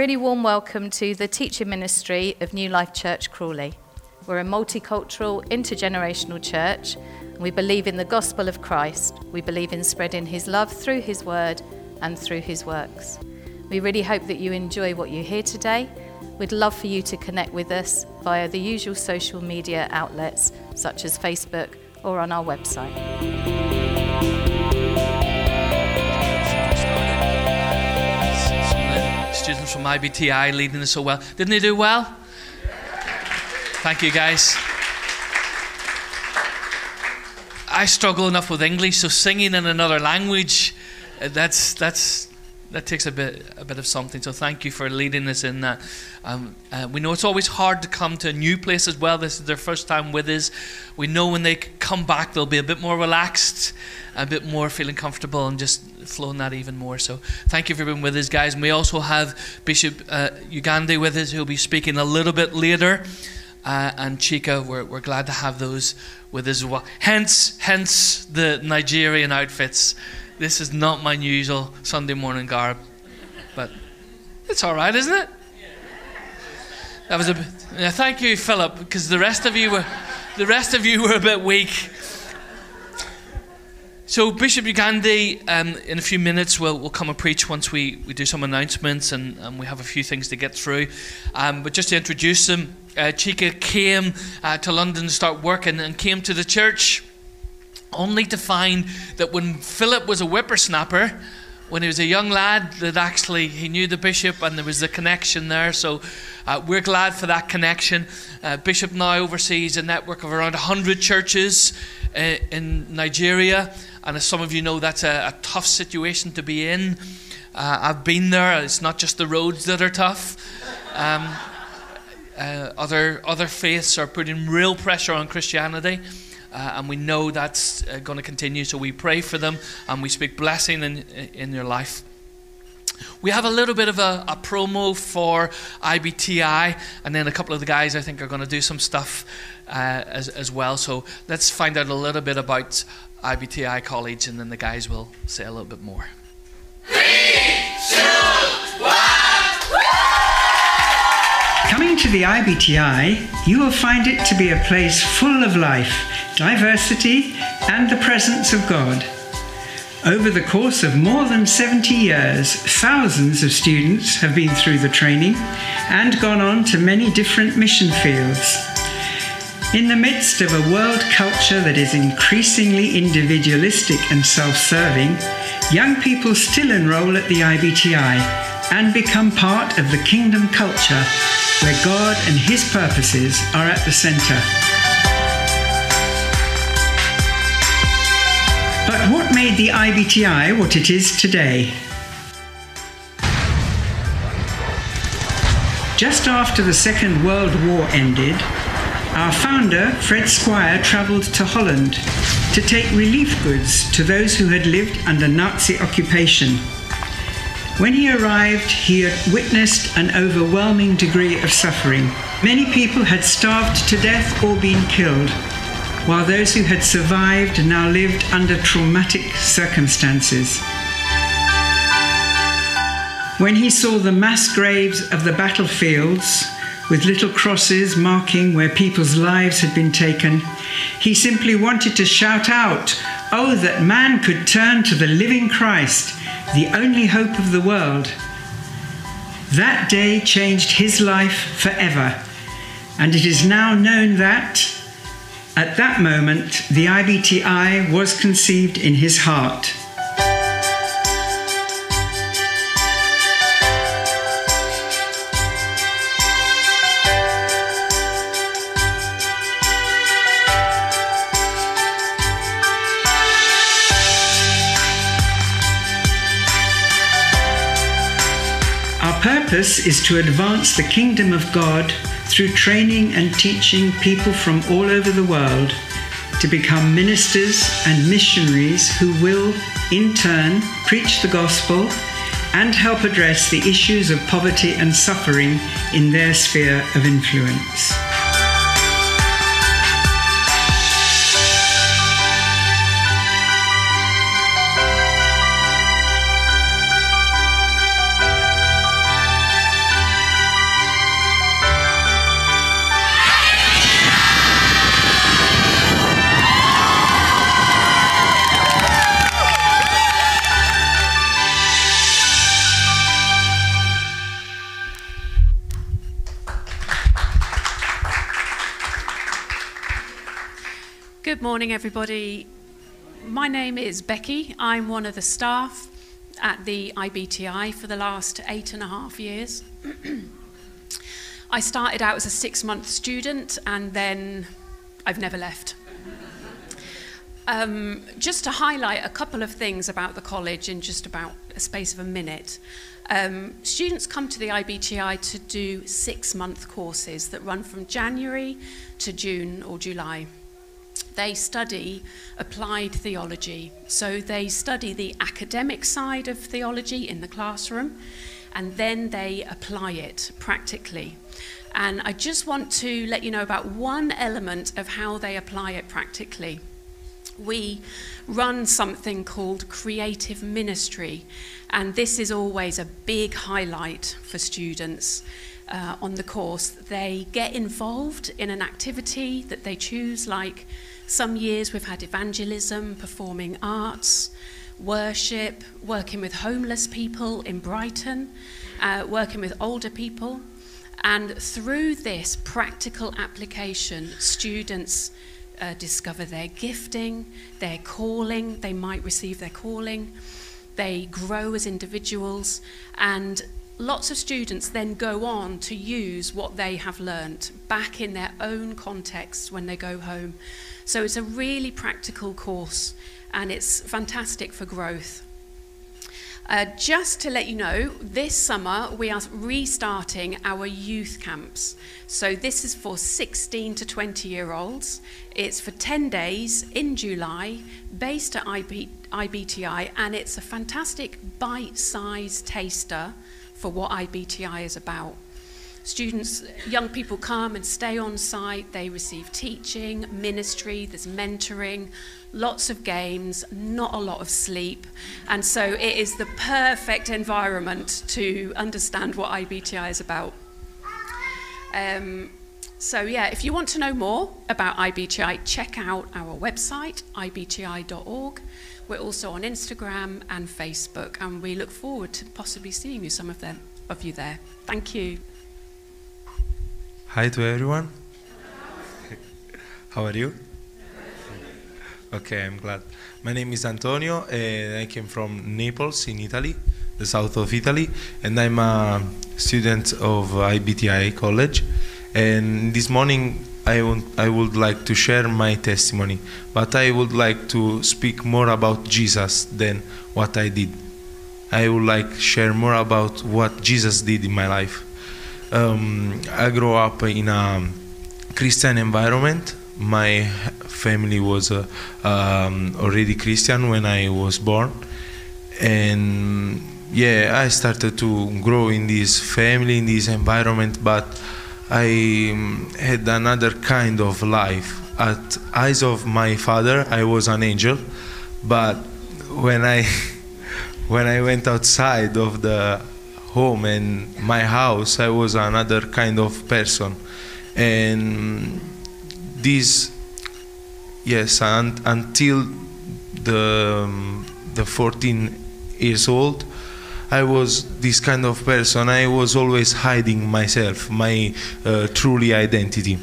really warm welcome to the teaching ministry of New Life Church Crawley. We're a multicultural, intergenerational church, and we believe in the gospel of Christ. We believe in spreading his love through his word and through his works. We really hope that you enjoy what you hear today. We'd love for you to connect with us via the usual social media outlets such as Facebook or on our website. From IBTI leading us so well. Didn't they do well? Thank you, guys. I struggle enough with English, so singing in another language, uh, that's that's that takes a bit a bit of something. So thank you for leading us in that. Um, uh, we know it's always hard to come to a new place as well. This is their first time with us. We know when they come back, they'll be a bit more relaxed, a bit more feeling comfortable, and just flowing that even more. So thank you for being with us, guys. And we also have Bishop uh, with us, who'll be speaking a little bit later. Uh, and Chika, we're, we're glad to have those with us as well. Hence, hence the Nigerian outfits. This is not my usual Sunday morning garb, but it's all right, isn't it? That was a. Bit, yeah, thank you, Philip, because the rest of you were, the rest of you were a bit weak. So Bishop Ugande, um, in a few minutes, will will come and preach once we, we do some announcements and, and we have a few things to get through. Um, but just to introduce him, uh, Chika came uh, to London to start working and came to the church only to find that when Philip was a whippersnapper, when he was a young lad, that actually he knew the bishop and there was a connection there. So uh, we're glad for that connection. Uh, bishop now oversees a network of around 100 churches uh, in Nigeria. And as some of you know, that's a, a tough situation to be in. Uh, I've been there. It's not just the roads that are tough. Um, uh, other other faiths are putting real pressure on Christianity. Uh, and we know that's uh, going to continue. So we pray for them and we speak blessing in, in your life. We have a little bit of a, a, promo for IBTI, and then a couple of the guys I think are going to do some stuff uh, as, as well. So let's find out a little bit about IBTI College, and then the guys will say a little bit more. Coming to the IBTI, you will find it to be a place full of life, diversity, and the presence of God. Over the course of more than 70 years, thousands of students have been through the training and gone on to many different mission fields. In the midst of a world culture that is increasingly individualistic and self serving, young people still enroll at the IBTI and become part of the kingdom culture where God and His purposes are at the centre. But what made the IBTI what it is today? Just after the Second World War ended, our founder, Fred Squire, travelled to Holland to take relief goods to those who had lived under Nazi occupation. When he arrived, he had witnessed an overwhelming degree of suffering. Many people had starved to death or been killed, while those who had survived now lived under traumatic circumstances. When he saw the mass graves of the battlefields, with little crosses marking where people's lives had been taken, he simply wanted to shout out, Oh, that man could turn to the living Christ, the only hope of the world. That day changed his life forever, and it is now known that, at that moment, the IBTI was conceived in his heart. Our purpose is to advance the kingdom of God through training and teaching people from all over the world to become ministers and missionaries who will, in turn, preach the gospel and help address the issues of poverty and suffering in their sphere of influence. Morning, everybody. My name is Becky. I'm one of the staff at the IBTI for the last eight and a half years. I started out as a six month student and then I've never left. Um, just to highlight a couple of things about the college in just about a space of a minute. Um, students come to the IBTI to do six month courses that run from January to June or July. They study applied theology. So they study the academic side of theology in the classroom and then they apply it practically. And I just want to let you know about one element of how they apply it practically. We run something called creative ministry, and this is always a big highlight for students uh, on the course. They get involved in an activity that they choose, like some years we've had evangelism, performing arts, worship, working with homeless people in Brighton, uh, working with older people. And through this practical application, students uh, discover their gifting, their calling, they might receive their calling, they grow as individuals, and lots of students then go on to use what they have learnt back in their own context when they go home. So it's a really practical course and it's fantastic for growth. Uh, just to let you know, this summer we are restarting our youth camps. So this is for 16 to 20 year olds. It's for 10 days in July, based at IB, IBTI, and it's a fantastic bite sized taster for what IBTI is about. Students, young people come and stay on site, they receive teaching, ministry, there's mentoring, lots of games, not a lot of sleep. And so it is the perfect environment to understand what IBTI is about. Um, so, yeah, if you want to know more about IBTI, check out our website, ibti.org. We're also on Instagram and Facebook, and we look forward to possibly seeing you, some of them of you there. Thank you. Hi to everyone. How are you? Okay, I'm glad. My name is Antonio, and I came from Naples in Italy, the south of Italy, and I'm a student of IBTI College. And this morning, I, want, I would like to share my testimony, but I would like to speak more about Jesus than what I did. I would like share more about what Jesus did in my life. Um, I grew up in a Christian environment. My family was uh, um, already Christian when I was born, and yeah, I started to grow in this family, in this environment. But I um, had another kind of life. At eyes of my father, I was an angel, but when I when I went outside of the home and my house, I was another kind of person. And this, yes, and, until the, um, the 14 years old, I was this kind of person. I was always hiding myself, my uh, truly identity.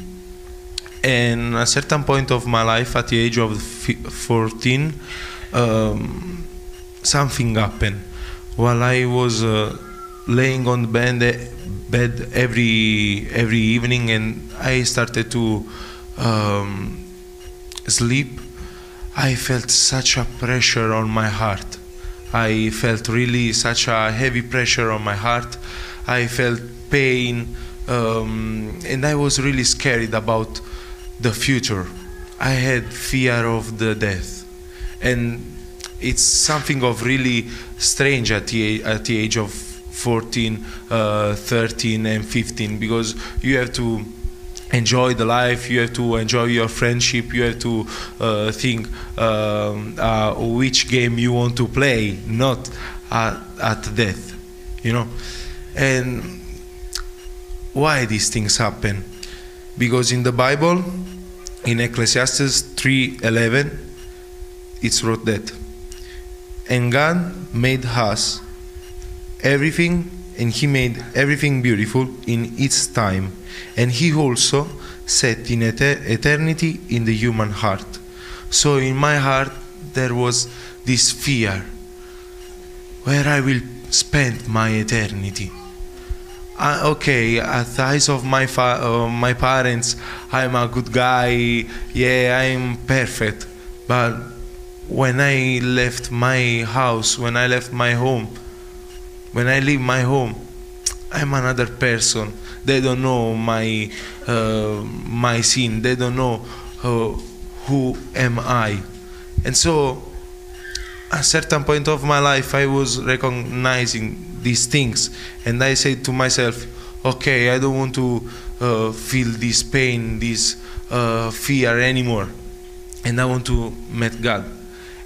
And a certain point of my life, at the age of 14, um, something happened. While I was uh, laying on the bed, bed every every evening, and I started to um, sleep. I felt such a pressure on my heart. I felt really such a heavy pressure on my heart. I felt pain, um, and I was really scared about the future. I had fear of the death, and it's something of really strange at the at the age of 14, uh, 13, and 15 because you have to enjoy the life you have to enjoy your friendship you have to uh, think um, uh, which game you want to play not at, at death you know? And why these things happen? Because in the bible in ecclesiastes 3.11 it's wrote that and god made us everything and he made everything beautiful in its time and he also set in eternity in the human heart So in my heart there was this fear where I will spend my eternity. Okay, at the eyes of my fa- uh, my parents, I'm a good guy. Yeah, I'm perfect. But when I left my house, when I left my home, when I leave my home, I'm another person. They don't know my uh, my sin. They don't know uh, who am I. And so, at a certain point of my life, I was recognizing these things, and I said to myself, "Okay, I don't want to uh, feel this pain, this uh, fear anymore, and I want to meet God."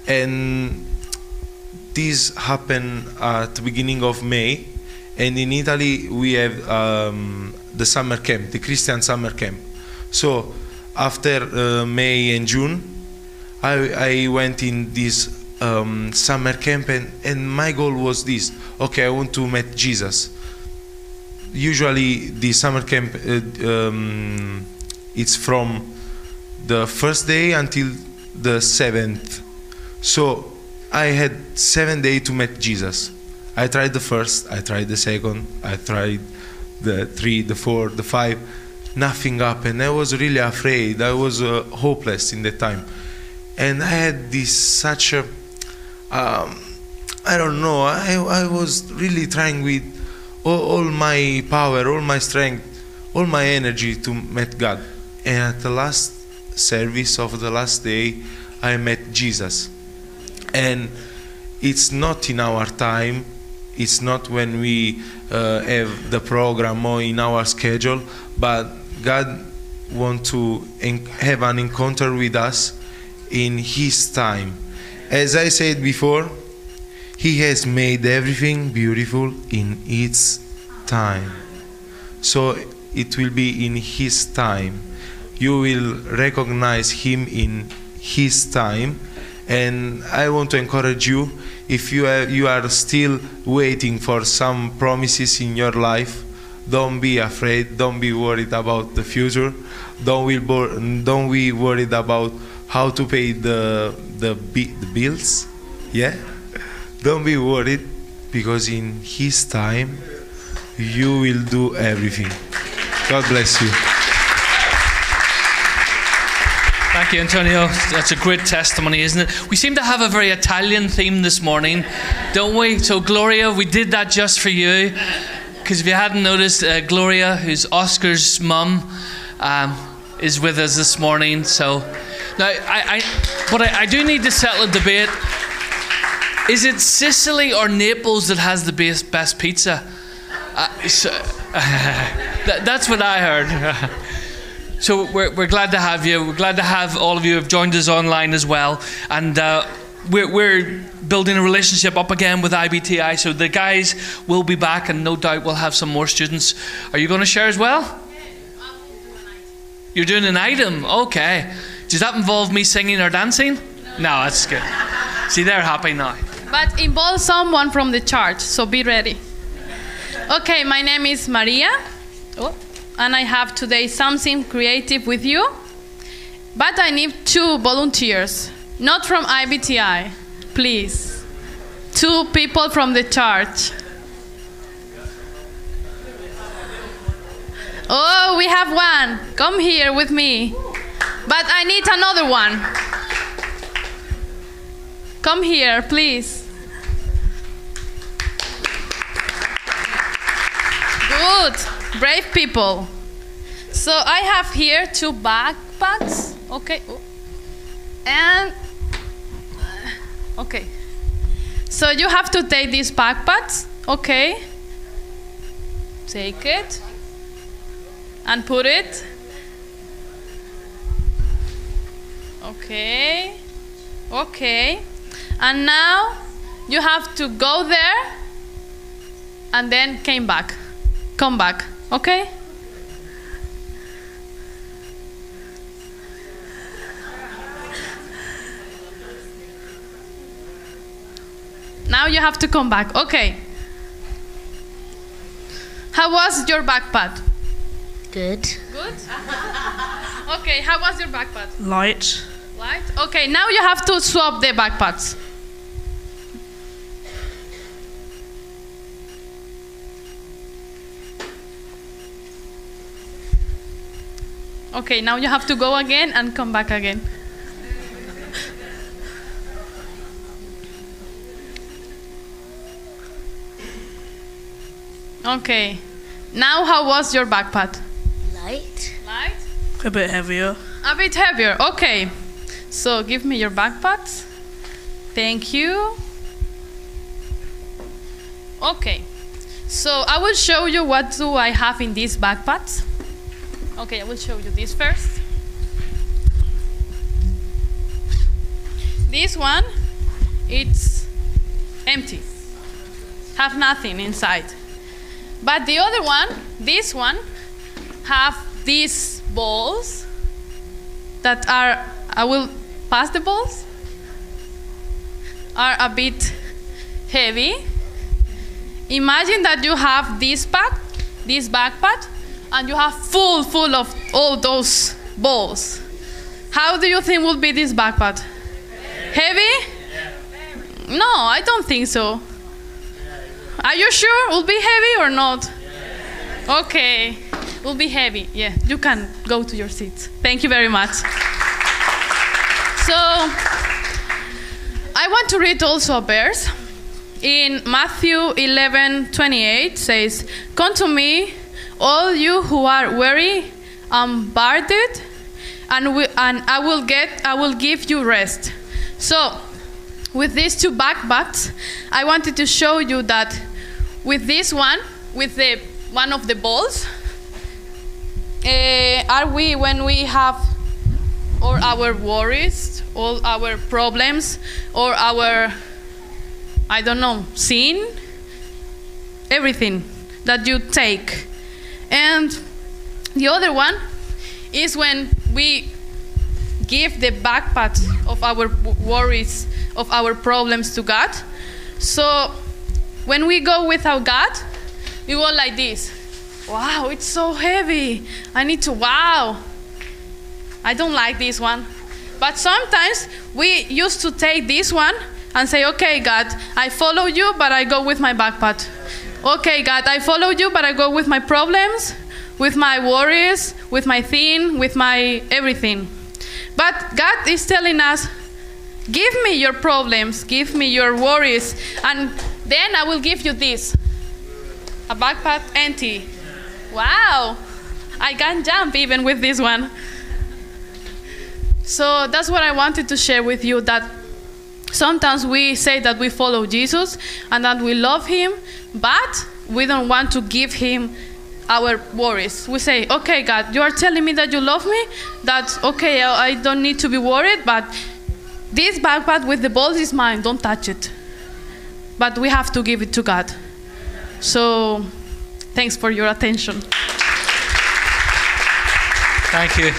And this happened at the beginning of May, and in Italy we have um, the summer camp, the Christian summer camp. So after uh, May and June, I, I went in this um, summer camp, and, and my goal was this: okay, I want to meet Jesus. Usually, the summer camp uh, um, it's from the first day until the seventh. So I had seven days to meet Jesus. I tried the first, I tried the second, I tried the three, the four, the five. Nothing happened. I was really afraid. I was uh, hopeless in that time, and I had this such a, um, I don't know. I I was really trying with all, all my power, all my strength, all my energy to meet God. And at the last service of the last day, I met Jesus and it's not in our time it's not when we uh, have the program or in our schedule but god wants to have an encounter with us in his time. As i said before he has made everything beautiful in its time. So it will be in his time. You will recognize him in his time and I want to encourage you if you are, you are still waiting for some promises in your life, don't be afraid, don't be worried about the future, don't be, don't be worried about how to pay the, the, the bills. Yeah? Don't be worried because in His time you will do everything. God bless you. Thank you, Antonio. That's a great testimony, isn't it? We seem to have a very Italian theme this morning, don't we? So, Gloria, we did that just for you. Because if you hadn't noticed, uh, Gloria, who's Oscar's mum, um, is with us this morning. So, now, I, I but I, I do need to settle a debate. Is it Sicily or Naples that has the best, best pizza? Uh, so, that, that's what I heard. So we're, we're glad to have you. We're glad to have all of you who have joined us online as well. And uh, we're, we're building a relationship up again with IBTI. So the guys will be back, and no doubt we'll have some more students. Are you going to share as well? You're doing an item? Okay. Does that involve me singing or dancing? No, that's good. See, they're happy now. But involve someone from the church, so be ready. Okay, my name is Maria. Oh and I have today something creative with you. But I need two volunteers, not from IBTI, please. Two people from the church. Oh, we have one. Come here with me. But I need another one. Come here, please. Good brave people. So I have here two backpacks. Okay. And okay. So you have to take these backpacks. Okay. Take it and put it. Okay. Okay. And now you have to go there and then came back. Come back. Okay? Now you have to come back. Okay. How was your backpack? Good. Good? okay, how was your backpack? Light. Light? Okay, now you have to swap the backpacks. Okay, now you have to go again and come back again. Okay. Now how was your backpack? Light. Light? A bit heavier. A bit heavier. Okay. So give me your backpacks. Thank you. Okay. So I will show you what do I have in these backpacks. Okay, I will show you this first. This one, it's empty. Have nothing inside. But the other one, this one, have these balls that are, I will pass the balls, are a bit heavy. Imagine that you have this pack, this backpack, and you have full, full of all those balls. How do you think will be this backpack? Heavy? No, I don't think so. Are you sure? Will be heavy or not? Okay, will be heavy. Yeah, you can go to your seats. Thank you very much. So, I want to read also a verse. In Matthew 11 28 says, Come to me, all you who are weary and burdened, and, we, and I will get I will give you rest. So, with these two backpacks, I wanted to show you that with this one, with the one of the balls, uh, are we when we have all our worries, all our problems, or our I don't know sin, everything that you take, and the other one is when we give the backpack of our worries, of our problems to God. So when we go without God, we go like this. Wow, it's so heavy. I need to, wow. I don't like this one. But sometimes we used to take this one and say, okay, God, I follow you, but I go with my backpack. Okay, God, I follow you, but I go with my problems, with my worries, with my thing, with my everything. But God is telling us, give me your problems, give me your worries, and then I will give you this a backpack empty. Wow, I can jump even with this one. So that's what I wanted to share with you that sometimes we say that we follow Jesus and that we love him, but we don't want to give him our worries. We say, okay, God, you are telling me that you love me, that, okay, I don't need to be worried, but this backpack with the balls is mine, don't touch it. But we have to give it to God. So, thanks for your attention. Thank you.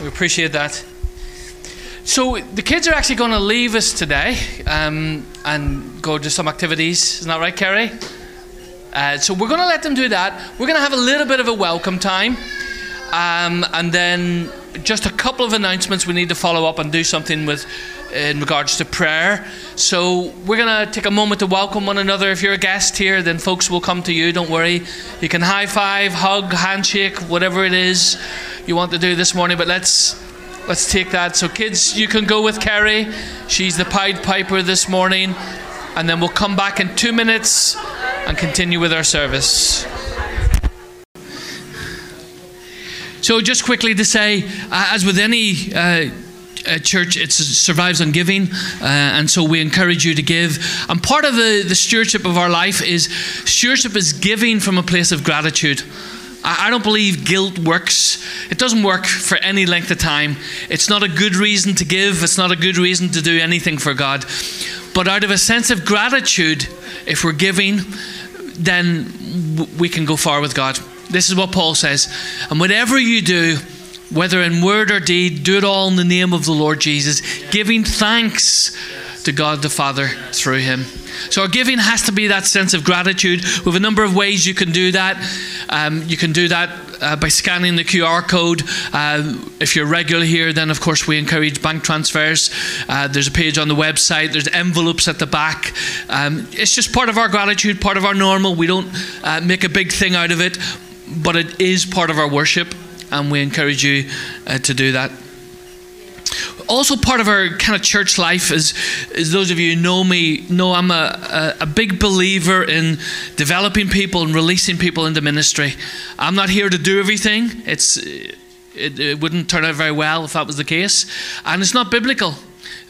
We appreciate that. So the kids are actually going to leave us today um, and go to some activities. Isn't that right, Kerry? Uh, so we're going to let them do that. We're going to have a little bit of a welcome time, um, and then just a couple of announcements. We need to follow up and do something with in regards to prayer. So we're going to take a moment to welcome one another. If you're a guest here, then folks will come to you. Don't worry. You can high five, hug, handshake, whatever it is you want to do this morning. But let's let's take that. So kids, you can go with Kerry. She's the Pied Piper this morning, and then we'll come back in two minutes and continue with our service. So, just quickly to say, uh, as with any uh, uh, church, it survives on giving, uh, and so we encourage you to give. And part of the, the stewardship of our life is stewardship is giving from a place of gratitude. I, don't believe guilt works. It doesn't work for any length of time. It's not a good reason to give, it's not a good reason to do anything for God. But out of a sense of gratitude, if we're giving, then we can go far with God. This is what Paul says. And whatever you do, whether in word or deed, do it all in the name of the Lord Jesus, giving thanks to God the Father through him. So our giving has to be that sense of gratitude. We have a number of ways you can do that. Um, you can do that uh, by scanning the QR code. Uh, if you're regular here, then of course we encourage bank transfers. Uh, there's a page on the website. There's envelopes at the back. Um, it's just part of our gratitude, part of our normal. We don't uh, make a big thing out of it, but it is part of our worship, and we encourage you uh, to do that also part of our kind of church life is, is those of you who know me know I'm a, a, a, big believer in developing people and releasing people into ministry. I'm not here to do everything. It's it, it wouldn't turn out very well if that was the case, and it's not biblical.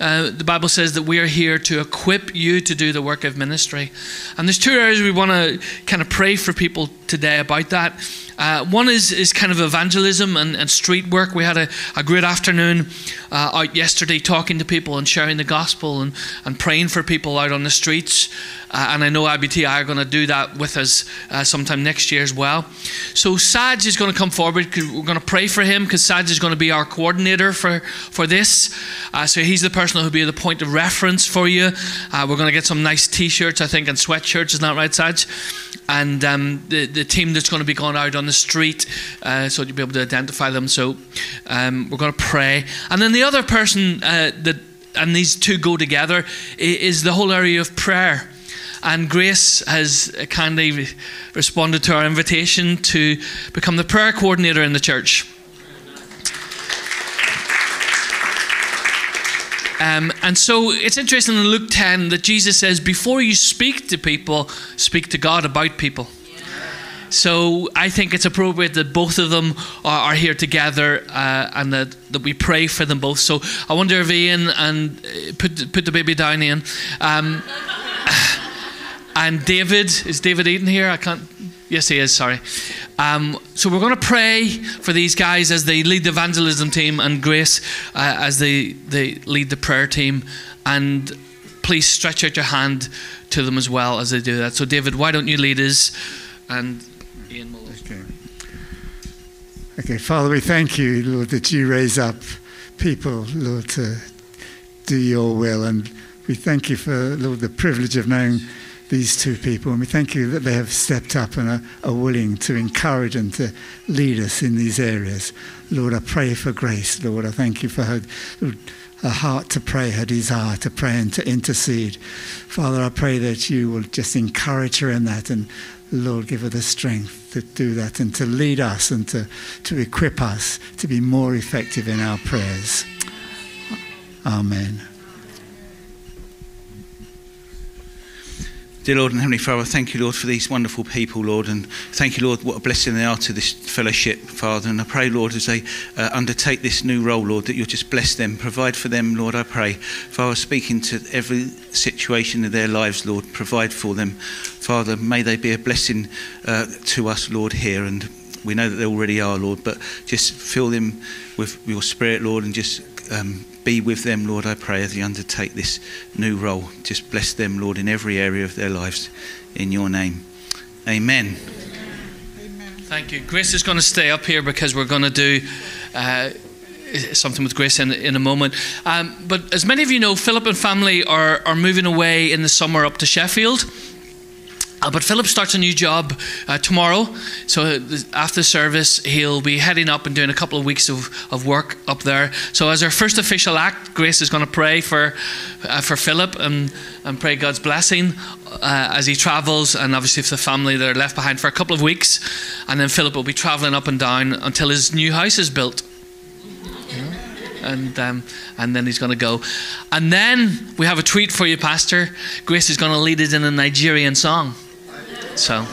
Uh, the Bible says that we are here to equip you to do the work of ministry. And there's two areas we want to kind of pray for people today about that. Uh, one is, is kind of evangelism and, and street work. We had a, a great afternoon uh, out yesterday talking to people and sharing the gospel and, and praying for people out on the streets. Uh, and I know IBTI are going to do that with us uh, sometime next year as well. So Saj is going to come forward. We're going to pray for him because Saj is going to be our coordinator for, for this. Uh, so he's the person who'll be the point of reference for you. Uh, we're going to get some nice t-shirts, I think, and sweatshirts. Is that right, Saj? And um, the, the team that's going to be going out on the street uh, so you'll be able to identify them. So um, we're going to pray. And then the other person uh, that and these two go together is the whole area of prayer. And Grace has kindly responded to our invitation to become the prayer coordinator in the church. Um, and so it's interesting in Luke 10 that Jesus says, before you speak to people, speak to God about people. So I think it's appropriate that both of them are, are here together uh, and that, that we pray for them both. So I wonder if Ian and uh, put, put the baby down, Ian. Um, and David, is David Eden here? I can't. Yes, he is, sorry. Um, so we're going to pray for these guys as they lead the evangelism team and Grace uh, as they, they lead the prayer team. And please stretch out your hand to them as well as they do that. So, David, why don't you lead us? And Ian will. Okay. Okay, Father, we thank you, Lord, that you raise up people, Lord, to do your will. And we thank you for, Lord, the privilege of knowing these two people. And we thank you that they have stepped up and are, are, willing to encourage and to lead us in these areas. Lord, I pray for grace. Lord, I thank you for her, her heart to pray, her desire to pray and to intercede. Father, I pray that you will just encourage her in that and Lord, give her the strength to do that and to lead us and to, to equip us to be more effective in our prayers. Amen. Dear Lord and Heavenly Father, thank you, Lord, for these wonderful people, Lord, and thank you, Lord, what a blessing they are to this fellowship, Father. And I pray, Lord, as they uh, undertake this new role, Lord, that you'll just bless them, provide for them, Lord, I pray. Father, speaking to every situation of their lives, Lord, provide for them. Father, may they be a blessing uh, to us, Lord, here. And we know that they already are, Lord, but just fill them with your spirit, Lord, and just um, be with them, Lord, I pray, as they undertake this new role. Just bless them, Lord, in every area of their lives. In your name. Amen. Thank you. Grace is going to stay up here because we're going to do uh, something with Grace in, in a moment. Um, but as many of you know, Philip and family are, are moving away in the summer up to Sheffield. Uh, but Philip starts a new job uh, tomorrow. So after the service, he'll be heading up and doing a couple of weeks of, of work up there. So as our first official act, Grace is going to pray for uh, for Philip and, and pray God's blessing uh, as he travels, and obviously for the family that are left behind for a couple of weeks. And then Philip will be traveling up and down until his new house is built. And, um, and then he's going to go. And then we have a treat for you, Pastor. Grace is going to lead us in a Nigerian song. So,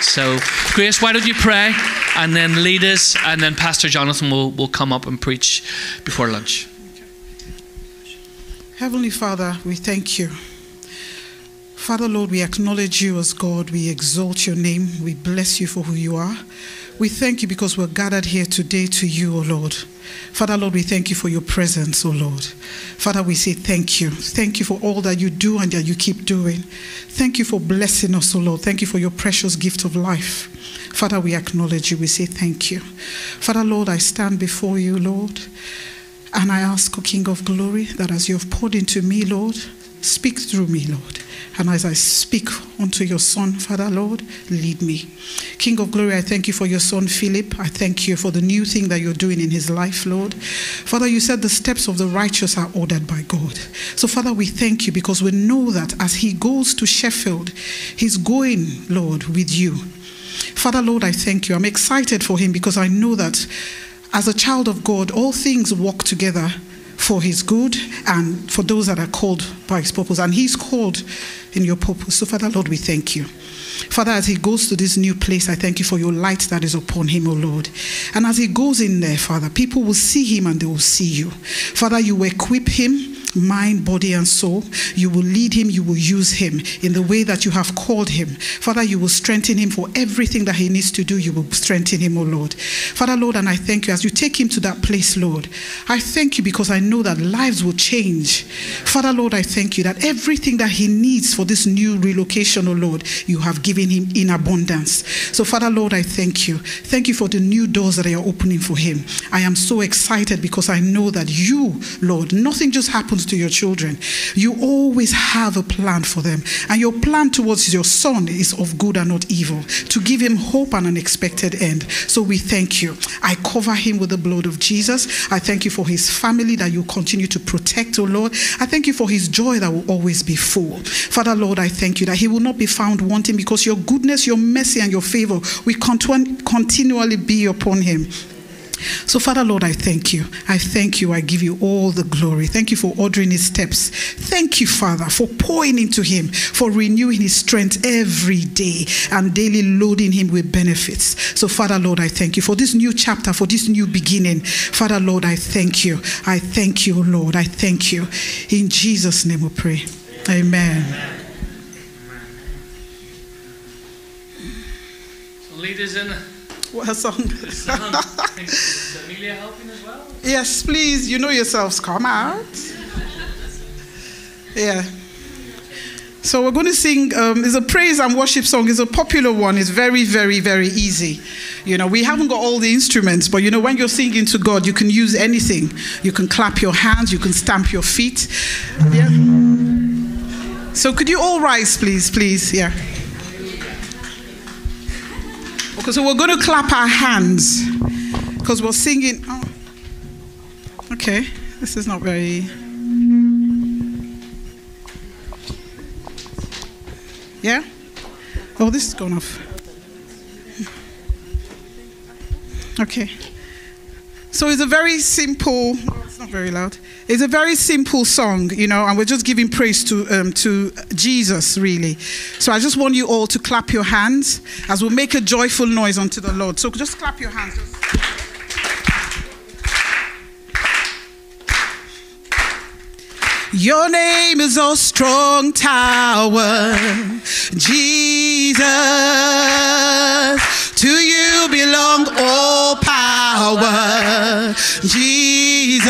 so Grace, why don't you pray and then lead us, and then Pastor Jonathan will, will come up and preach before lunch. Heavenly Father, we thank you. Father, Lord, we acknowledge you as God. We exalt your name. We bless you for who you are. We thank you because we're gathered here today to you, O Lord. Father, Lord, we thank you for your presence, O Lord. Father, we say thank you. Thank you for all that you do and that you keep doing. Thank you for blessing us, O Lord. Thank you for your precious gift of life. Father, we acknowledge you. We say thank you. Father, Lord, I stand before you, Lord. And I ask, O King of glory, that as you have poured into me, Lord, speak through me, Lord. And as I speak unto your son, Father, Lord, lead me. King of glory, I thank you for your son, Philip. I thank you for the new thing that you're doing in his life, Lord. Father, you said the steps of the righteous are ordered by God. So, Father, we thank you because we know that as he goes to Sheffield, he's going, Lord, with you. Father, Lord, I thank you. I'm excited for him because I know that as a child of God, all things work together for his good and for those that are called by his purpose. And he's called in your purpose. So, Father, Lord, we thank you. Father, as he goes to this new place, I thank you for your light that is upon him, O Lord. And as he goes in there, Father, people will see him and they will see you. Father, you equip him mind, body, and soul. You will lead him, you will use him in the way that you have called him. Father, you will strengthen him for everything that he needs to do. You will strengthen him, O Lord. Father, Lord, and I thank you as you take him to that place, Lord. I thank you because I know that lives will change. Father, Lord, I thank you that everything that he needs for this new relocation, O Lord, you have given him in abundance. So, Father, Lord, I thank you. Thank you for the new doors that are opening for him. I am so excited because I know that you, Lord, nothing just happens to your children. You always have a plan for them. And your plan towards your son is of good and not evil, to give him hope and an expected end. So we thank you. I cover him with the blood of Jesus. I thank you for his family that you continue to protect, oh Lord. I thank you for his joy that will always be full. Father, Lord, I thank you that he will not be found wanting because your goodness, your mercy, and your favor will continually be upon him. So, Father, Lord, I thank you. I thank you. I give you all the glory. Thank you for ordering his steps. Thank you, Father, for pouring into him, for renewing his strength every day and daily loading him with benefits. So, Father, Lord, I thank you for this new chapter, for this new beginning. Father, Lord, I thank you. I thank you, Lord. I thank you. In Jesus' name we pray. Amen. Amen. leaders in what a song. Is Amelia helping as well? Yes, please. You know yourselves. Come out. Yeah. So we're going to sing. Um, it's a praise and worship song. It's a popular one. It's very, very, very easy. You know, we haven't got all the instruments, but you know, when you're singing to God, you can use anything. You can clap your hands. You can stamp your feet. Yeah. So could you all rise, please, please? Yeah. Okay, so we're going to clap our hands because we're singing. Oh. Okay, this is not very. Yeah? Oh, this is gone off. Okay. So it's a very simple, it's not very loud. It's a very simple song, you know, and we're just giving praise to, um, to Jesus, really. So I just want you all to clap your hands as we make a joyful noise unto the Lord. So just clap your hands. Your name is a strong tower, Jesus. To you belong all power, Jesus.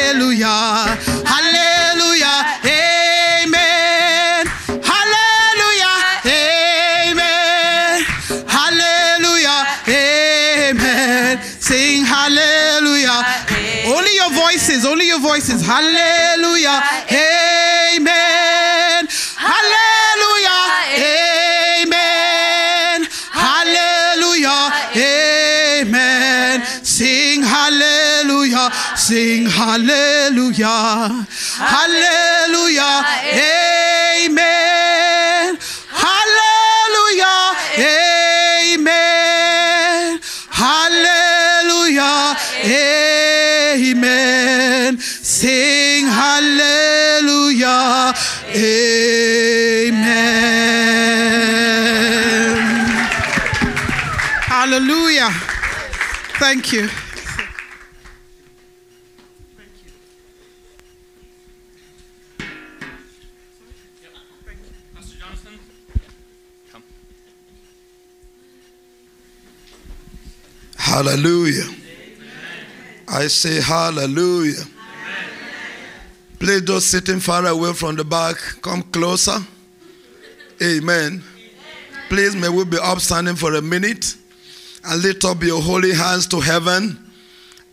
Hallelujah, hallelujah, amen. Hallelujah, amen. Hallelujah, amen. Sing hallelujah. Only your voices, only your voices. Hallelujah, amen. Hallelujah, amen. Hallelujah, amen. Sing hallelujah, sing hallelujah. Hallelujah, amen. Hallelujah, amen. Hallelujah, amen. Sing hallelujah, amen. Hallelujah. Thank you. Hallelujah. I say hallelujah. Please those sitting far away from the back, come closer. Amen. Please may we be upstanding for a minute and lift up your holy hands to heaven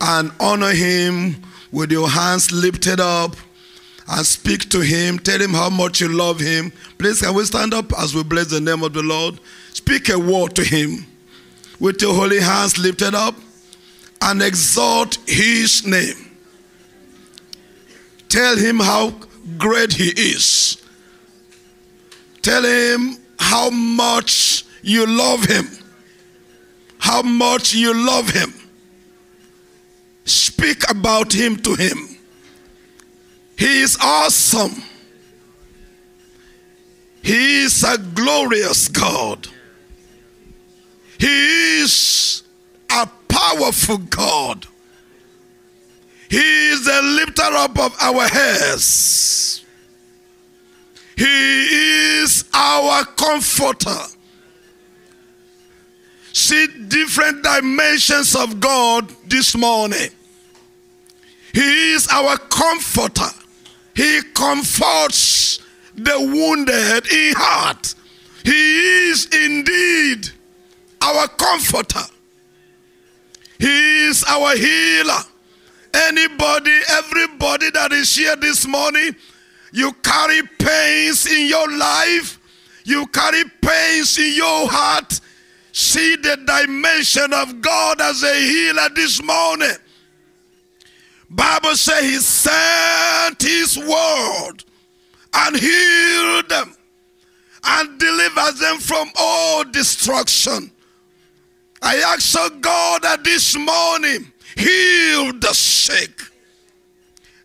and honor him with your hands lifted up and speak to him. Tell him how much you love him. Please, can we stand up as we bless the name of the Lord? Speak a word to him with your holy hands lifted up and exalt his name. Tell him how great he is. Tell him how much you love him. How much you love him. Speak about him to him. He is awesome. He is a glorious God. He is a powerful God. He is the lifter up of our heads. He is our comforter. See different dimensions of God this morning. He is our comforter. He comforts the wounded in heart. He is indeed our comforter. He is our healer. Anybody, everybody that is here this morning, you carry pains in your life, you carry pains in your heart. See the dimension of God as a healer this morning. Bible says he sent his word and healed them and delivers them from all destruction. I ask oh God that this morning heal the sick.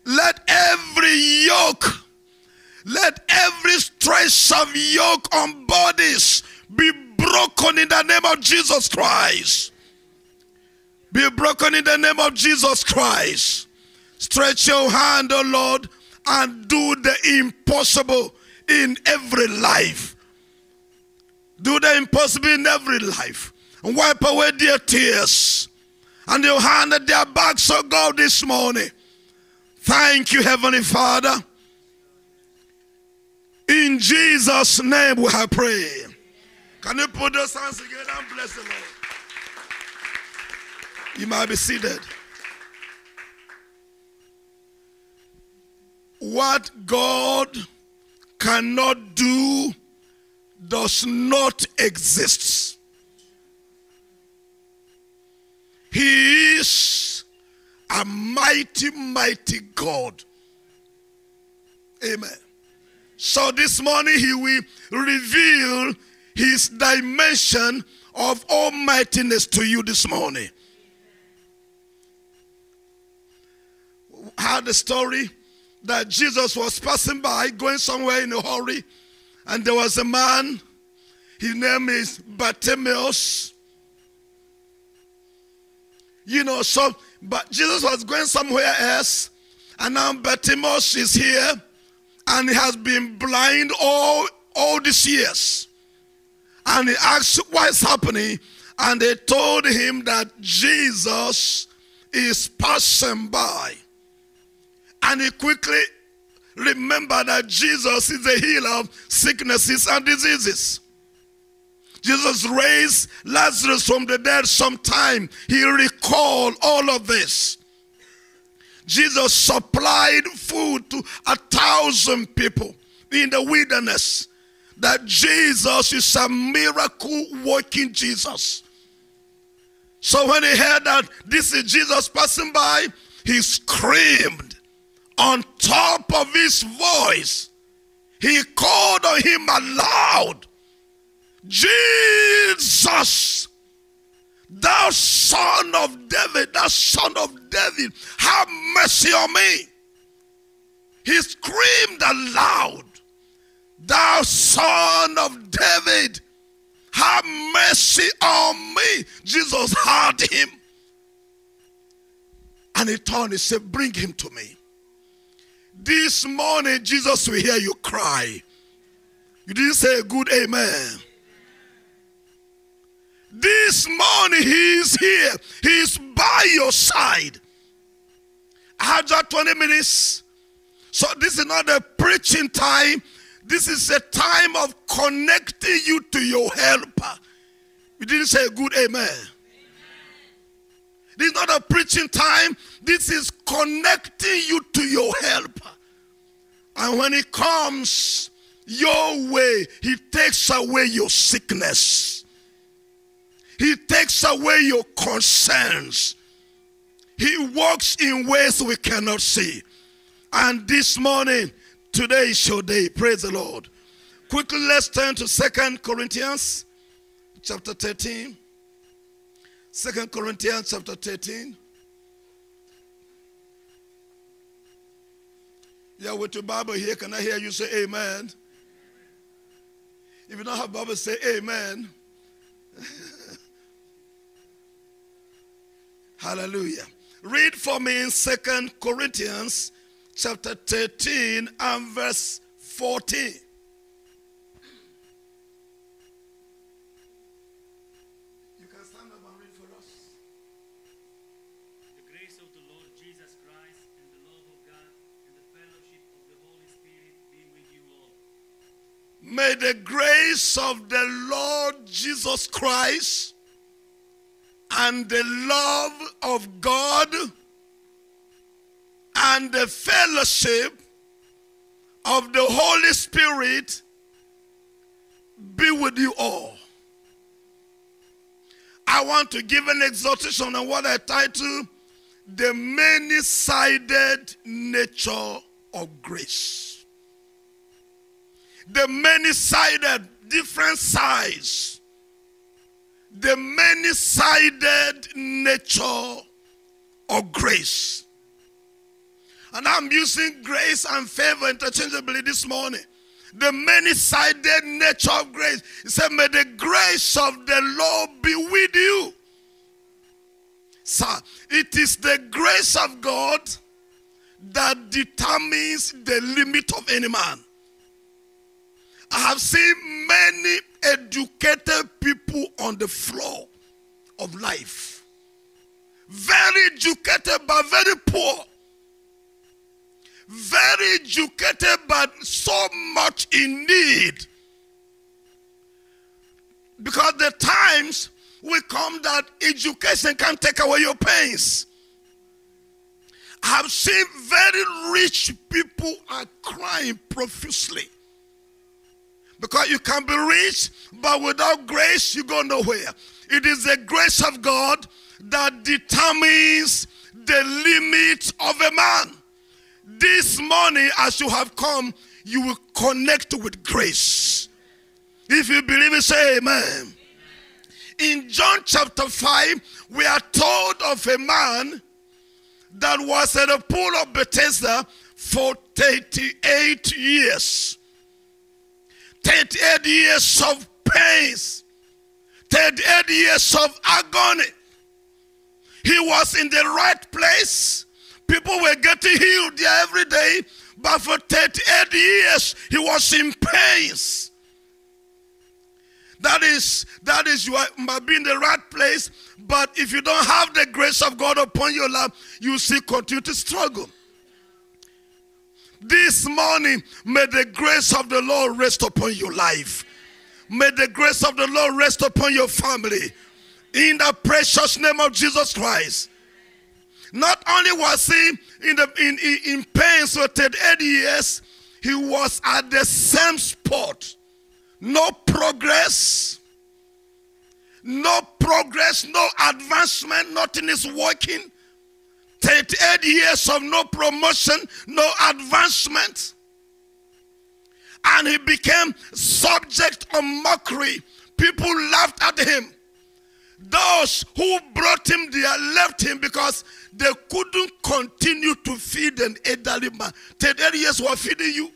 Let every yoke, let every stress of yoke on bodies be broken in the name of Jesus Christ. Be broken in the name of Jesus Christ. Stretch your hand, O oh Lord, and do the impossible in every life. Do the impossible in every life. Wipe away their tears. And your hand at their backs, oh God, this morning. Thank you, Heavenly Father. In Jesus' name we have prayed. Can you put those hands together and bless the Lord? You might be seated. What God cannot do does not exist. He is a mighty, mighty God. Amen. So this morning he will reveal his dimension of almightiness to you this morning. Had a story that Jesus was passing by, going somewhere in a hurry, and there was a man. His name is Bartimaeus. You know, so but Jesus was going somewhere else, And now Bartimaeus is here and he has been blind all, all these years. And he asked what's happening. And they told him that Jesus is passing by. And he quickly remembered that Jesus is the healer of sicknesses and diseases. Jesus raised Lazarus from the dead sometime. He recalled all of this. Jesus supplied food to a thousand people in the wilderness. That Jesus is a miracle working Jesus. So when he heard that this is Jesus passing by, he screamed on top of his voice. He called on him aloud Jesus, thou son of David, thou son of David, have mercy on me. He screamed aloud, Thou son of David, have mercy on me. Jesus heard him. And he turned and said, Bring him to me. This morning, Jesus will hear you cry. You didn't say a good amen. This morning, he is here. He is by your side. I have just 20 minutes. So, this is not a preaching time. This is a time of connecting you to your helper. We didn't say a good amen. amen. This is not a preaching time. This is connecting you to your helper. And when he comes your way, he takes away your sickness. He takes away your concerns. He walks in ways we cannot see. And this morning, today is your day. Praise the Lord. Quickly, let's turn to Second Corinthians chapter 13. Second Corinthians chapter 13. Yeah, with your Bible here, can I hear you say amen? If you don't have Bible, say amen. Hallelujah. Read for me in Second Corinthians chapter 13 and verse 14. You can stand up and read for us. The grace of the Lord Jesus Christ and the love of God and the fellowship of the Holy Spirit be with you all. May the grace of the Lord Jesus Christ and the love of God and the fellowship of the Holy Spirit be with you all. I want to give an exhortation on what I title The Many Sided Nature of Grace. The many sided, different sides the many sided nature of grace. And I'm using grace and favor interchangeably this morning. The many sided nature of grace. He said, May the grace of the Lord be with you. Sir, it is the grace of God that determines the limit of any man. I have seen many educated people on the floor of life. Very educated, but very poor. Very educated, but so much in need. Because the times will come that education can take away your pains. I have seen very rich people are crying profusely. Because you can be rich, but without grace, you go nowhere. It is the grace of God that determines the limit of a man. This morning, as you have come, you will connect with grace. If you believe it, say amen. In John chapter 5, we are told of a man that was at the pool of Bethesda for 38 years. 38 years of pains, 38 years of agony. He was in the right place, People were getting healed there every day, but for 38 years he was in pains. That is, that is, you are, might be in the right place, but if you don't have the grace of God upon your life, you still continue to struggle. This morning, may the grace of the Lord rest upon your life. May the grace of the Lord rest upon your family. In the precious name of Jesus Christ. Not only was he in, the, in, in, in pain for 38 years, he was at the same spot. No progress. No progress, no advancement, nothing is working. 38 years of no promotion, no advancement. And he became subject of mockery. People laughed at him. Those who brought him there left him because they couldn't continue to feed an elderly man. 38 years were feeding you.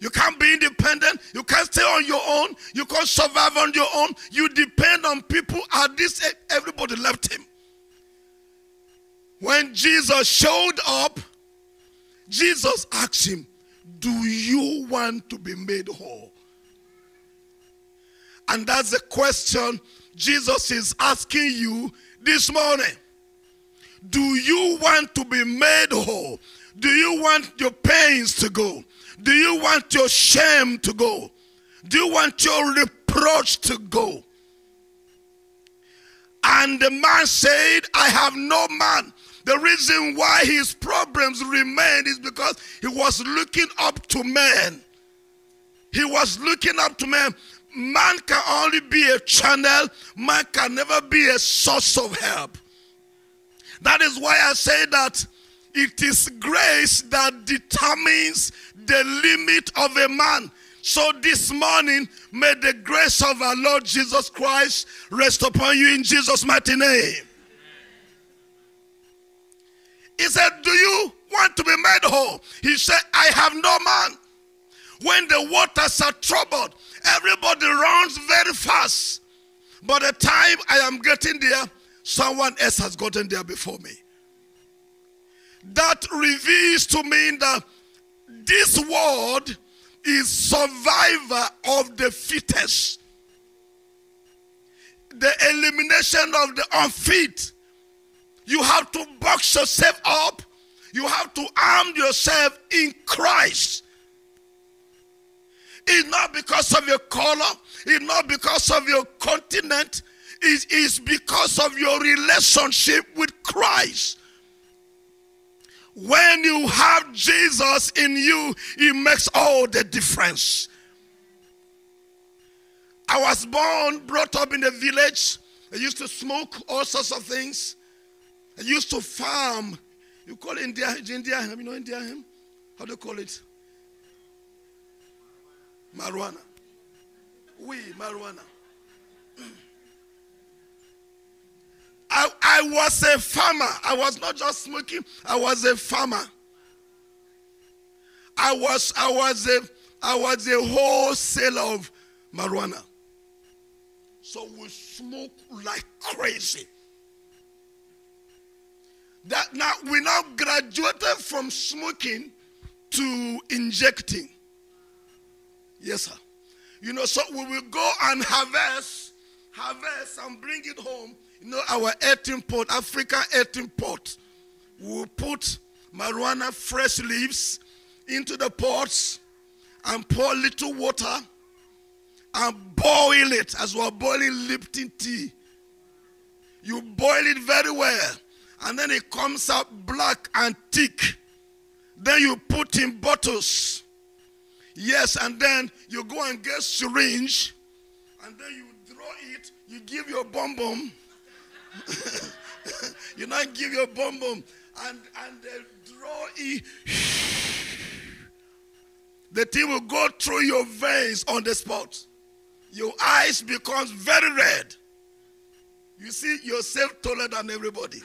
You can't be independent. You can't stay on your own. You can't survive on your own. You depend on people. At this, everybody left him. When Jesus showed up, Jesus asked him, Do you want to be made whole? And that's the question Jesus is asking you this morning. Do you want to be made whole? Do you want your pains to go? Do you want your shame to go? Do you want your reproach to go? And the man said, I have no man the reason why his problems remained is because he was looking up to man. He was looking up to man. Man can only be a channel, man can never be a source of help. That is why I say that it is grace that determines the limit of a man. So this morning, may the grace of our Lord Jesus Christ rest upon you in Jesus' mighty name. He said, Do you want to be made whole? He said, I have no man. When the waters are troubled, everybody runs very fast. By the time I am getting there, someone else has gotten there before me. That reveals to me that this world is survivor of the fittest. The elimination of the unfit you have to box yourself up. You have to arm yourself in Christ. It's not because of your color, it's not because of your continent, it is because of your relationship with Christ. When you have Jesus in you, it makes all the difference. I was born, brought up in a village. I used to smoke all sorts of things. I used to farm. You call it India, India, you know India? How do you call it? Marijuana. Oui, marijuana. I, I was a farmer. I was not just smoking, I was a farmer. I was I was a I was a wholesaler of marijuana. So we smoke like crazy. That now we now graduated from smoking to injecting. Yes, sir. You know, so we will go and harvest, harvest and bring it home. You know, our 18 pot, Africa 18 pot. We'll put marijuana fresh leaves into the pots and pour little water and boil it as we're boiling Lipton tea. You boil it very well and then it comes out black and thick. Then you put in bottles. Yes, and then you go and get syringe, and then you draw it. You give your bum bum. you not give your bum bum, and and they draw it. the thing will go through your veins on the spot. Your eyes becomes very red. You see yourself taller than everybody.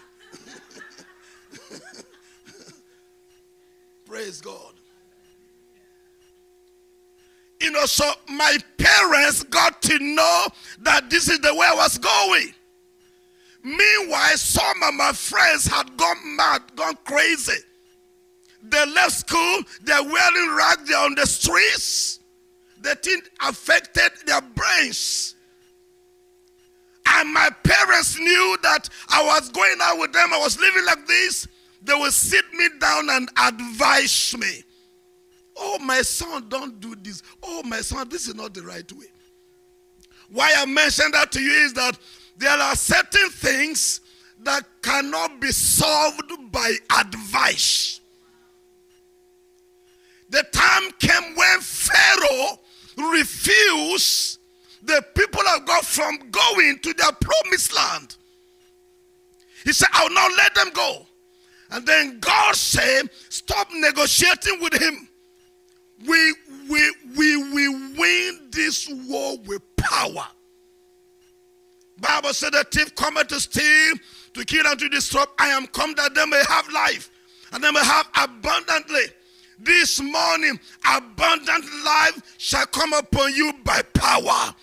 Praise God. You know, so my parents got to know that this is the way I was going. Meanwhile, some of my friends had gone mad, gone crazy. They left school, they're wearing rags, they're on the streets. The thing affected their brains. And my parents knew that I was going out with them, I was living like this. They will sit me down and advise me. Oh, my son, don't do this. Oh, my son, this is not the right way. Why I mention that to you is that there are certain things that cannot be solved by advice. The time came when Pharaoh refused the people of God from going to their promised land. He said, I'll not let them go. And then God said, Stop negotiating with him. We, we, we, we win this war with power. Bible said the thief cometh to steal, to kill, and to destroy. I am come that they may have life, and they may have abundantly. This morning, abundant life shall come upon you by power.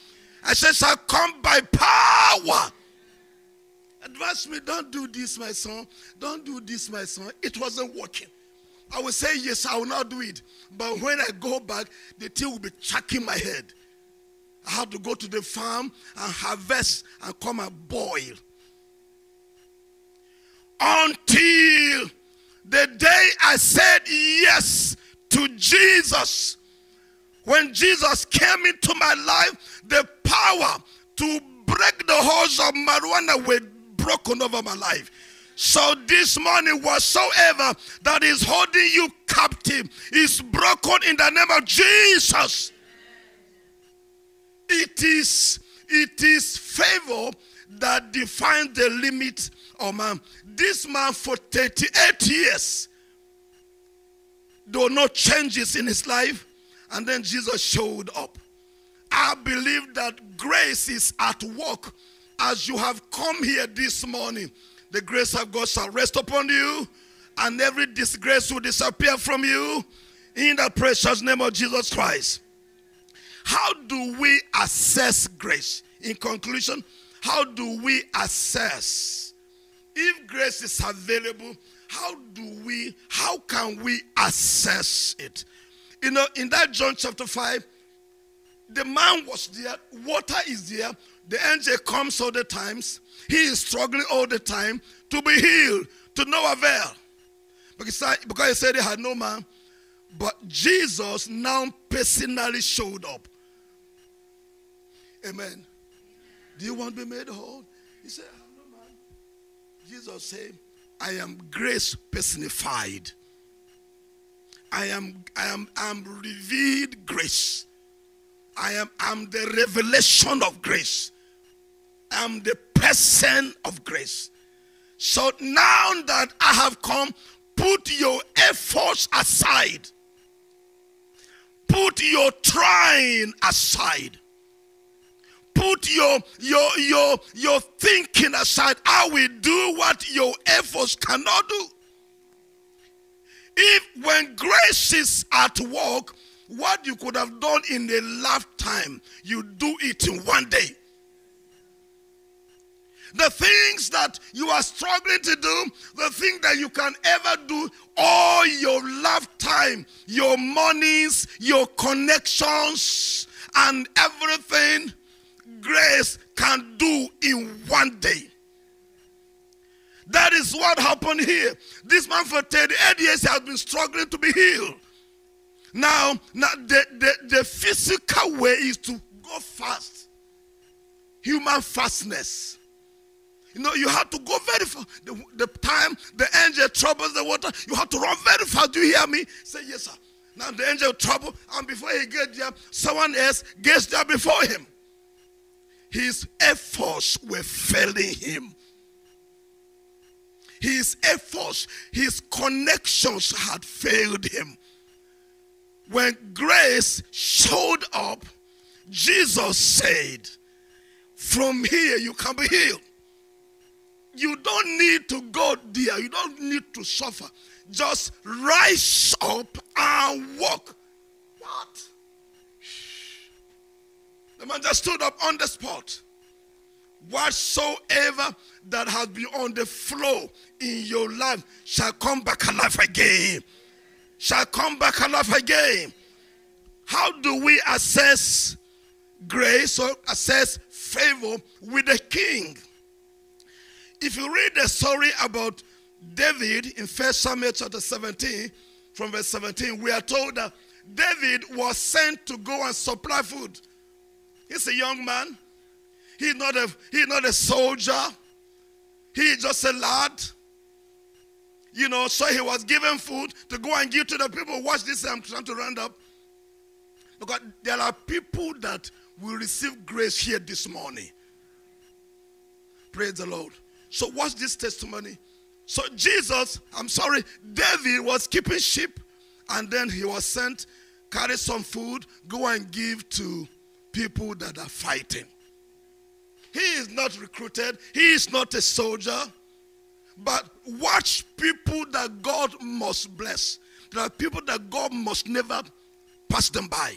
I said, shall come by power. Advise me, don't do this, my son. Don't do this, my son. It wasn't working. I will say, yes, I will not do it. But when I go back, the thing will be chucking my head. I have to go to the farm and harvest and come and boil. Until the day I said yes to Jesus. When Jesus came into my life, the power to break the horse of marijuana were broken over my life. So this morning, whatsoever that is holding you captive is broken in the name of Jesus. It is it is favor that defines the limit of man. This man for 38 years, were no changes in his life, and then Jesus showed up. I believe that grace is at work as you have come here this morning. The grace of God shall rest upon you, and every disgrace will disappear from you in the precious name of Jesus Christ. How do we assess grace? In conclusion, how do we assess if grace is available? How do we, how can we assess it? You know, in that John chapter 5, the man was there, water is there, the angel comes all the times, he is struggling all the time to be healed, to no avail. Because, because he said he had no man. But Jesus now personally showed up. Amen. Do you want to be made whole? He said, I have no man. Jesus said, I am grace personified. I am I am I am revealed grace. I am I'm the revelation of grace. I'm the person of grace. So now that I have come, put your efforts aside. Put your trying aside. Put your your your your thinking aside. I will do what your efforts cannot do. If when grace is at work, what you could have done in a lifetime, you do it in one day. The things that you are struggling to do, the thing that you can ever do all your lifetime, your monies, your connections, and everything, grace can do in one day. That is what happened here. This man for 38 years has been struggling to be healed. Now, now the, the, the physical way is to go fast. Human fastness. You know, you have to go very fast. The, the time the angel troubles the water, you have to run very fast. Do you hear me? Say, yes, sir. Now the angel trouble, and before he gets there, someone else gets there before him. His efforts were failing him. His efforts, his connections had failed him. When grace showed up, Jesus said, From here you can be healed. You don't need to go there, you don't need to suffer. Just rise up and walk. What? The man just stood up on the spot. Whatsoever that has been on the floor in your life shall come back alive again. Shall come back alive again. How do we assess grace or assess favor with the king? If you read the story about David in 1 Samuel chapter 17, from verse 17, we are told that David was sent to go and supply food. He's a young man. He's not a, he's not a soldier. He's just a lad. You know, so he was given food to go and give to the people. Watch this, I'm trying to round up. Because there are people that will receive grace here this morning. Praise the Lord. So watch this testimony. So Jesus, I'm sorry, David was keeping sheep and then he was sent, carry some food, go and give to people that are fighting. He is not recruited, he is not a soldier. But watch people that God must bless. There are people that God must never pass them by.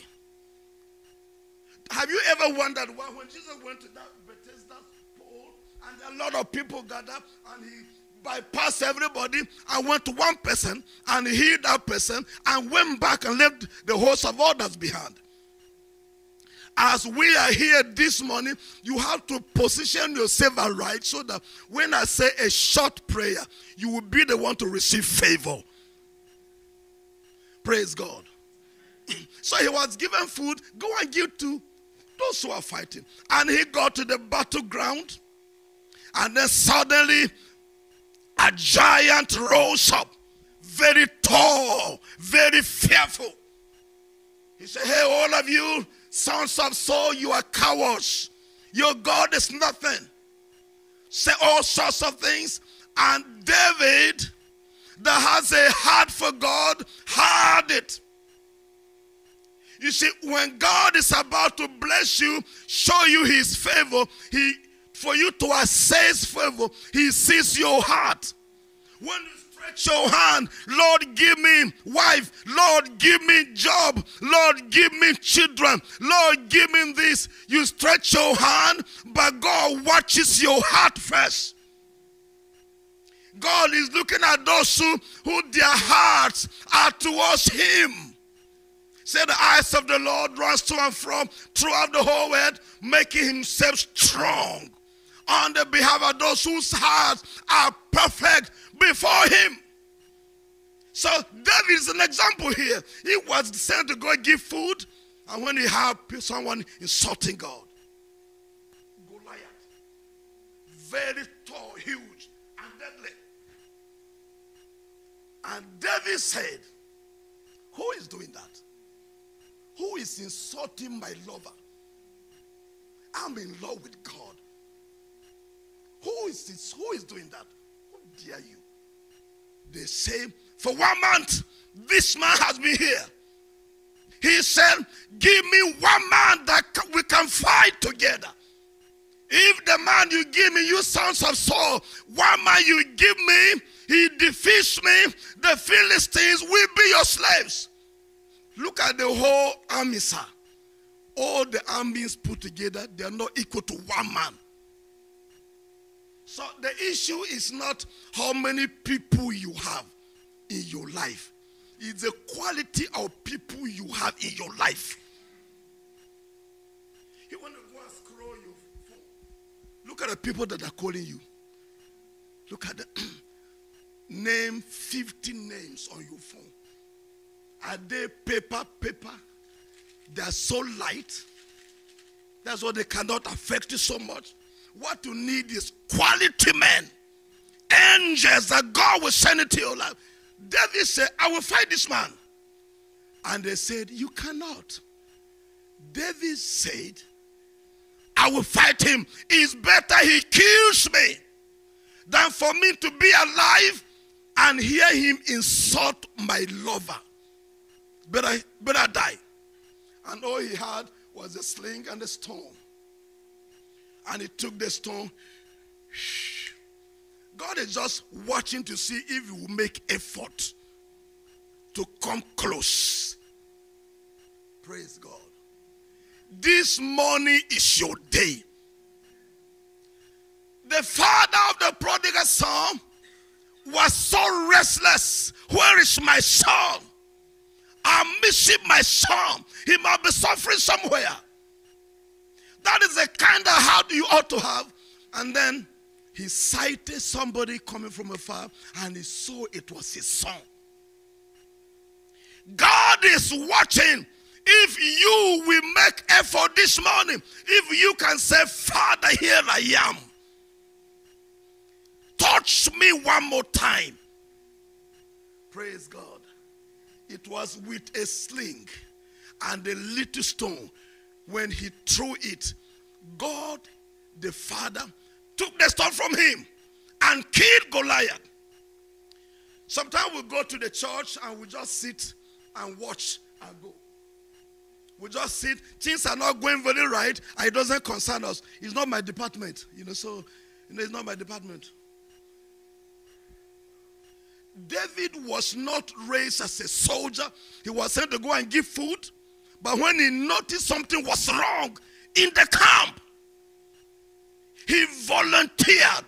Have you ever wondered why when Jesus went to that Bethesda and a lot of people gathered and he bypassed everybody and went to one person and he healed that person and went back and left the host of others behind? as we are here this morning, you have to position yourself right so that when I say a short prayer, you will be the one to receive favor. Praise God. so he was given food, go and give to those who are fighting. And he got to the battleground, and then suddenly a giant rose up, very tall, very fearful. He said, Hey, all of you, Sons of Saul, you are cowards. Your God is nothing. Say all sorts of things. And David, that has a heart for God, heard it. You see, when God is about to bless you, show you his favor, he for you to assess favor, he sees your heart. When you stretch your hand. Lord, give me wife. Lord, give me job. Lord, give me children. Lord, give me this. You stretch your hand, but God watches your heart first. God is looking at those who, who their hearts are towards Him. Say the eyes of the Lord runs to and from throughout the whole world, making Himself strong on the behalf of those whose hearts are perfect before him. So David is an example here. He was sent to go and give food, and when he had someone insulting God, Goliath, very tall, huge, and deadly. And David said, Who is doing that? Who is insulting my lover? I'm in love with God. Who is this? Who is doing that? Who dare you? They say, For one month, this man has been here. He said, Give me one man that we can fight together. If the man you give me, you sons of Saul, one man you give me, he defeats me, the Philistines will be your slaves. Look at the whole army, sir. All the armies put together, they are not equal to one man. So the issue is not how many people you have in your life, it's the quality of people you have in your life. You want to go and scroll your phone. Look at the people that are calling you. Look at the name 50 names on your phone. Are they paper, paper? They are so light. That's why they cannot affect you so much. What you need is quality men, angels that God will send into your life. David said, I will fight this man. And they said, You cannot. David said, I will fight him. It's better he kills me than for me to be alive and hear him insult my lover. Better, better die. And all he had was a sling and a stone and he took the stone. God is just watching to see if you will make effort to come close. Praise God. This morning is your day. The father of the prodigal son was so restless. Where is my son? I'm missing my son. He might be suffering somewhere. That is the kind of heart you ought to have. And then he sighted somebody coming from afar and he saw it was his son. God is watching. If you will make effort this morning, if you can say, Father, here I am. Touch me one more time. Praise God. It was with a sling and a little stone. When he threw it, God the Father took the stone from him and killed Goliath. Sometimes we go to the church and we just sit and watch and go. We just sit. Things are not going very right, it doesn't concern us. It's not my department, you know. So, you know, it's not my department. David was not raised as a soldier. He was sent to go and give food. But when he noticed something was wrong in the camp, he volunteered.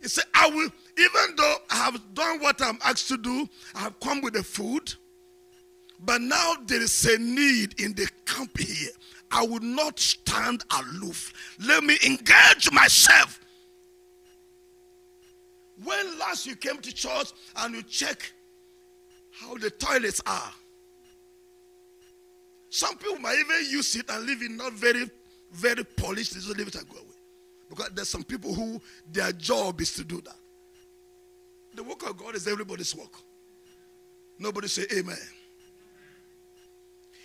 He said, I will, even though I have done what I'm asked to do, I have come with the food. But now there is a need in the camp here. I will not stand aloof. Let me engage myself. When last you came to church and you check how the toilets are? Some people might even use it and leave it not very, very polished. They just leave it and go away. Because there's some people who their job is to do that. The work of God is everybody's work. Nobody say amen.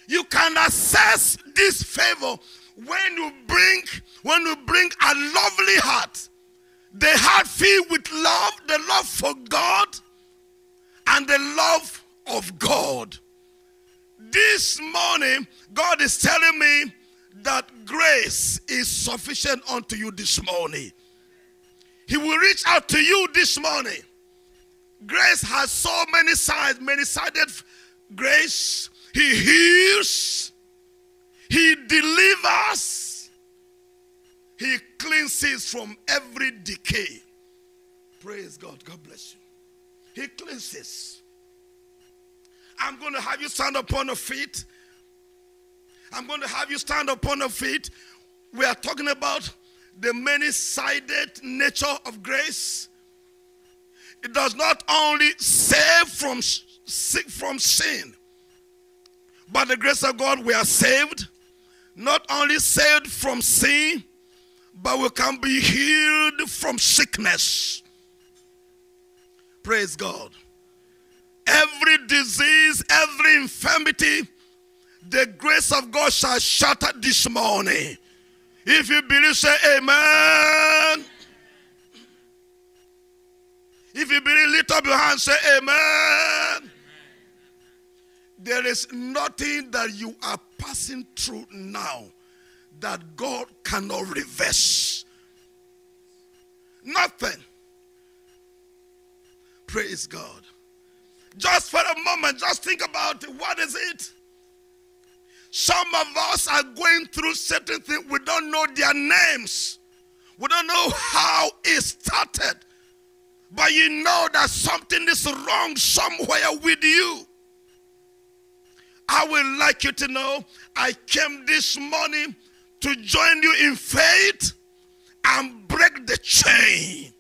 You can assess this favor when you bring when you bring a lovely heart. The heart filled with love, the love for God, and the love of God. This morning, God is telling me that grace is sufficient unto you this morning. He will reach out to you this morning. Grace has so many sides, many sided grace. He heals, He delivers, He cleanses from every decay. Praise God. God bless you. He cleanses. I'm going to have you stand upon your feet. I'm going to have you stand upon your feet. We are talking about the many sided nature of grace. It does not only save from, sick from sin, by the grace of God, we are saved. Not only saved from sin, but we can be healed from sickness. Praise God. Every disease, every infirmity, the grace of God shall shatter this morning. If you believe, say amen. If you believe, lift up your hand, say amen. There is nothing that you are passing through now that God cannot reverse. Nothing. Praise God. Just for a moment, just think about it. What is it? Some of us are going through certain things. We don't know their names. We don't know how it started. But you know that something is wrong somewhere with you. I would like you to know I came this morning to join you in faith and break the chain.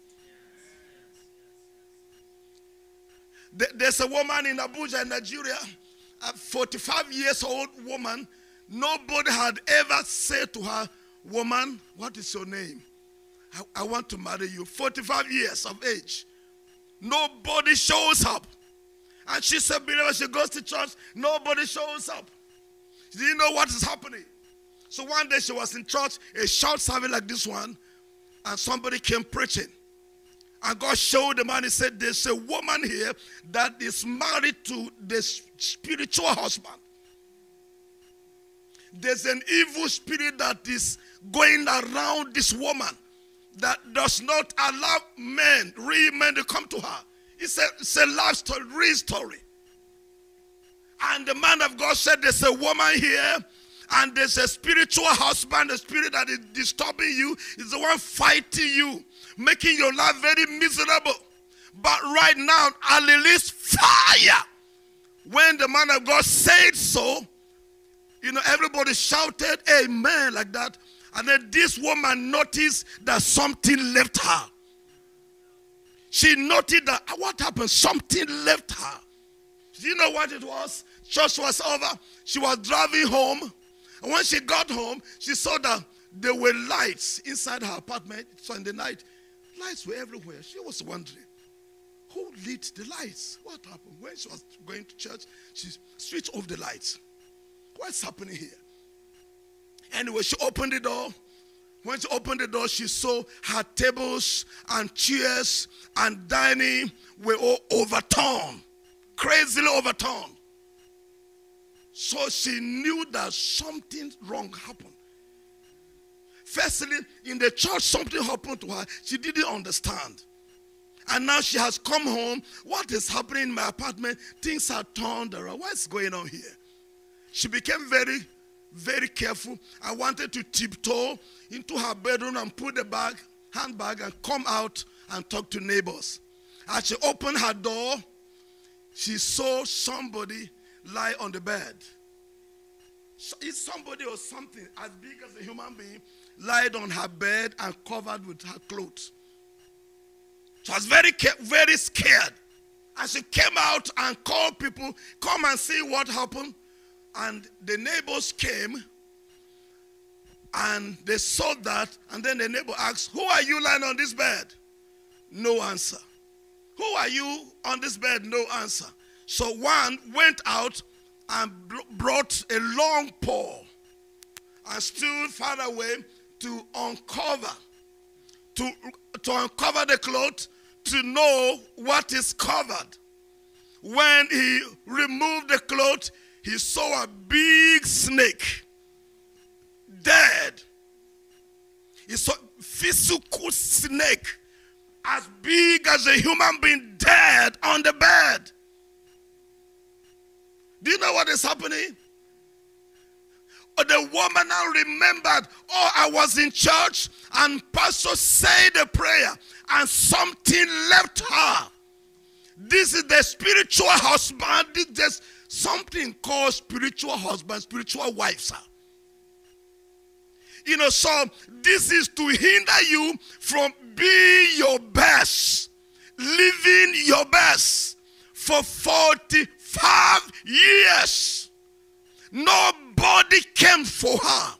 There's a woman in Abuja, Nigeria, a 45 years old woman. Nobody had ever said to her, Woman, what is your name? I, I want to marry you. 45 years of age. Nobody shows up. And she said, believer, she goes to church, nobody shows up. She didn't know what is happening. So one day she was in church, a shout service like this one, and somebody came preaching. And God showed the man, he said, There's a woman here that is married to the spiritual husband. There's an evil spirit that is going around this woman that does not allow men, real men, to come to her. It's a, it's a love story, real story. And the man of God said, There's a woman here, and there's a spiritual husband, a spirit that is disturbing you, is the one fighting you, making your life very miserable. But right now, I release fire. When the man of God said so, you know, everybody shouted, Amen, like that. And then this woman noticed that something left her. She noted that ah, what happened? Something left her. Do you know what it was? Church was over. She was driving home. And when she got home, she saw that there were lights inside her apartment. So in the night, lights were everywhere. She was wondering, who lit the lights? What happened? When she was going to church, she switched off the lights. What's happening here? Anyway, she opened the door. When she opened the door, she saw her tables and chairs and dining were all overturned, crazily overturned. So she knew that something wrong happened. Firstly, in the church, something happened to her. She didn't understand. And now she has come home. What is happening in my apartment? Things are turned around. What's going on here? She became very, very careful. I wanted to tiptoe into her bedroom and put the bag, handbag, and come out and talk to neighbors. As she opened her door, she saw somebody lie on the bed. It's somebody or something as big as a human being lied on her bed and covered with her clothes. She was very, very scared. And she came out and called people, come and see what happened. And the neighbors came and they saw that. And then the neighbor asked, Who are you lying on this bed? No answer. Who are you on this bed? No answer. So one went out and brought a long pole and stood far away to uncover, to, to uncover the cloth to know what is covered. When he removed the cloth, he saw a big snake dead. He saw physical snake as big as a human being dead on the bed. Do you know what is happening? The woman now remembered, oh, I was in church and pastor said a prayer and something left her. This is the spiritual husband. There's something called spiritual husband, spiritual wife, sir. You know, so this is to hinder you from being your best, living your best for 45 years. Nobody came for her.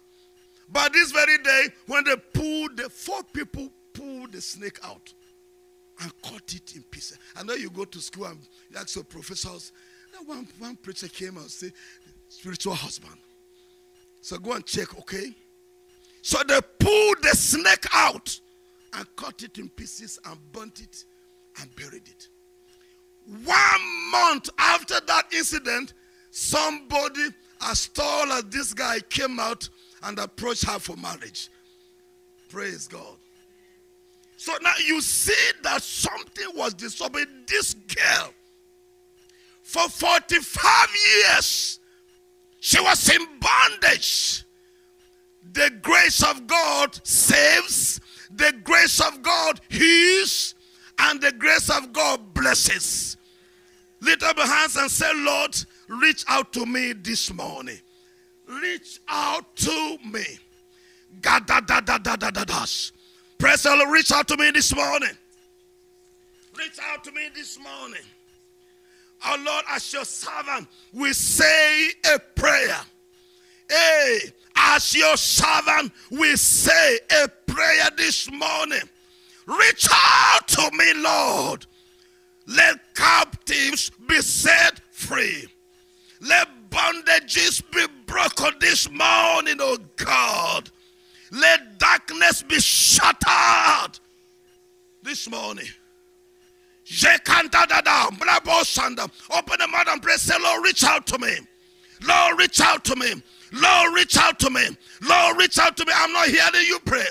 But this very day, when they pulled, the four people pulled the snake out and cut it in pieces. I know you go to school and ask your professors. One, one preacher came and said, spiritual husband. So go and check, okay? So they pulled the snake out and cut it in pieces and burnt it and buried it. One month after that incident, somebody as tall as this guy came out and approached her for marriage. Praise God. So now you see that something was disturbing this girl. For 45 years, she was in bondage. The grace of God saves, the grace of God heals, and the grace of God blesses. Lift up your hands and say, Lord, reach out to me this morning. Reach out to me. God, da, da, da, da, da, da, da. Press the reach out to me this morning. Reach out to me this morning. Our Lord, as your servant, we say a prayer. Hey, as your servant, we say a prayer this morning. Reach out to me, Lord. Let captives be set free. Let bondages be broken this morning, oh God. Let darkness be shattered this morning. Open the mouth and pray. Say, Lord, reach out to me. Lord, reach out to me. Lord, reach out to me. Lord, reach out to me. I'm not hearing you pray.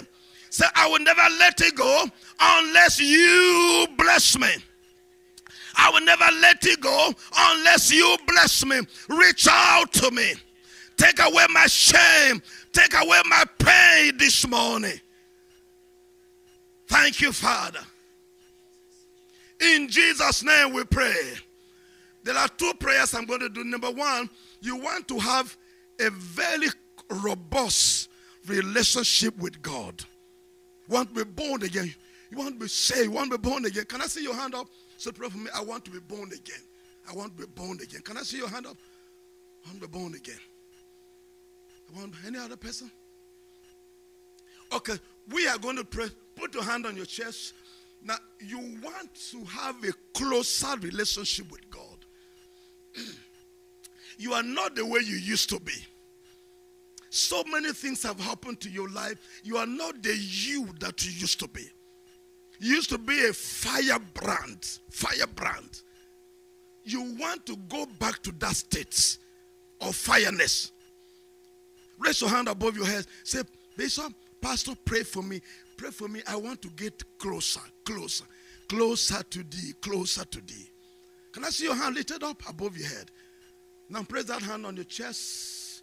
Say, I will never let it go unless you bless me. I will never let it go unless you bless me. Reach out to me. Take away my shame. Take away my pain this morning. Thank you, Father. In Jesus' name we pray. There are two prayers I'm going to do. Number one, you want to have a very robust relationship with God. You want to be born again. You want to be saved. You want to be born again. Can I see your hand up? So pray for me. I want to be born again. I want to be born again. Can I see your hand up? I want to be born again. I want any other person? Okay, we are going to pray. Put your hand on your chest. Now, you want to have a closer relationship with God. you are not the way you used to be. So many things have happened to your life. You are not the you that you used to be. Used to be a firebrand, firebrand. You want to go back to that state of fireness. Raise your hand above your head. Say, Bishop, Pastor, pray for me. Pray for me. I want to get closer, closer, closer to thee, closer to thee. Can I see your hand lifted up above your head? Now place that hand on your chest.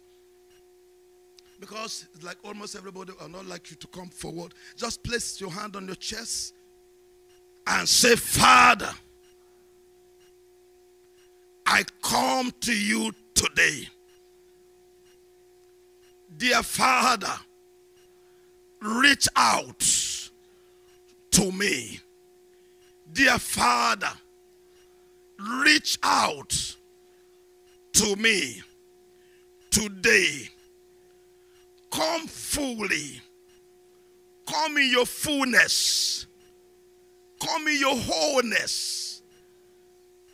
Because like almost everybody are not like you to come forward. Just place your hand on your chest and say, Father, I come to you today. Dear Father, reach out to me. Dear Father, reach out to me today. Come fully. Come in your fullness. Come in your wholeness.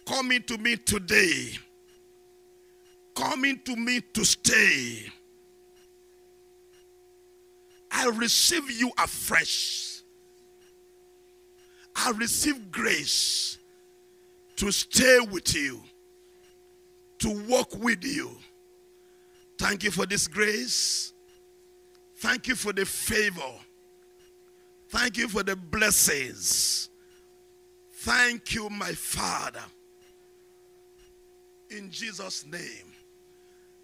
Come into me today. Come into me to stay. I receive you afresh. I receive grace to stay with you, to walk with you. Thank you for this grace. Thank you for the favor. Thank you for the blessings. Thank you, my Father. In Jesus' name.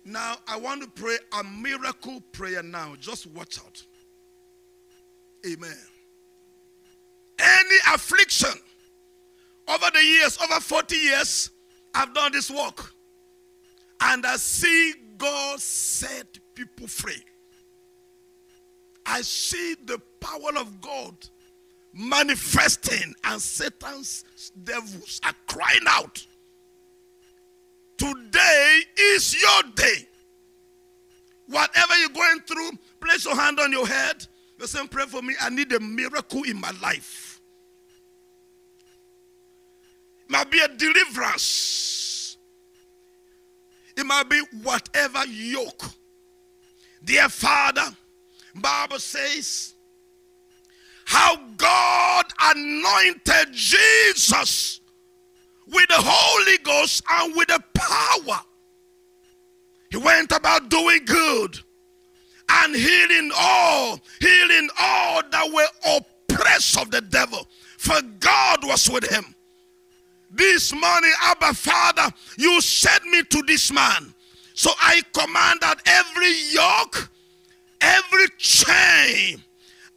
Now, I want to pray a miracle prayer now. Just watch out. Amen. Any affliction over the years, over 40 years, I've done this work. And I see God set people free. I see the power of God manifesting, and Satan's devils are crying out. Today is your day. Whatever you're going through, place your hand on your head. You're saying, Pray for me. I need a miracle in my life. It might be a deliverance, it might be whatever yoke. Dear Father, Bible says how God anointed Jesus with the Holy Ghost and with the power. He went about doing good and healing all, healing all that were oppressed of the devil. For God was with him. This morning, Abba Father, you sent me to this man. So I command that every yoke, every chain,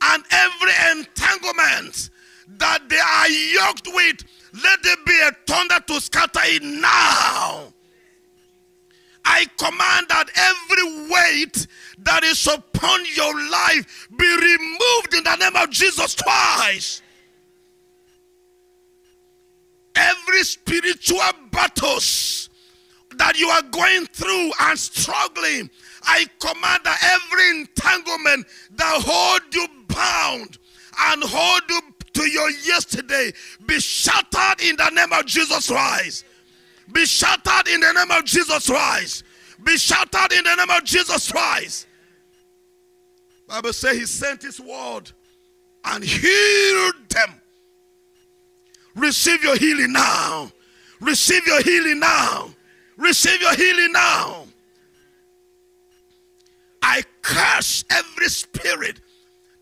and every entanglement that they are yoked with, let there be a thunder to scatter it now. I command that every weight that is upon your life be removed in the name of Jesus Christ. Every spiritual battles that you are going through and struggling, I command that every entanglement that hold you bound and hold you to your yesterday be shattered in the name of Jesus Christ. Be shattered in the name of Jesus Christ. Be shattered in the name of Jesus Christ. Bible says he sent his word and healed them. Receive your healing now. Receive your healing now. Receive your healing now. I curse every spirit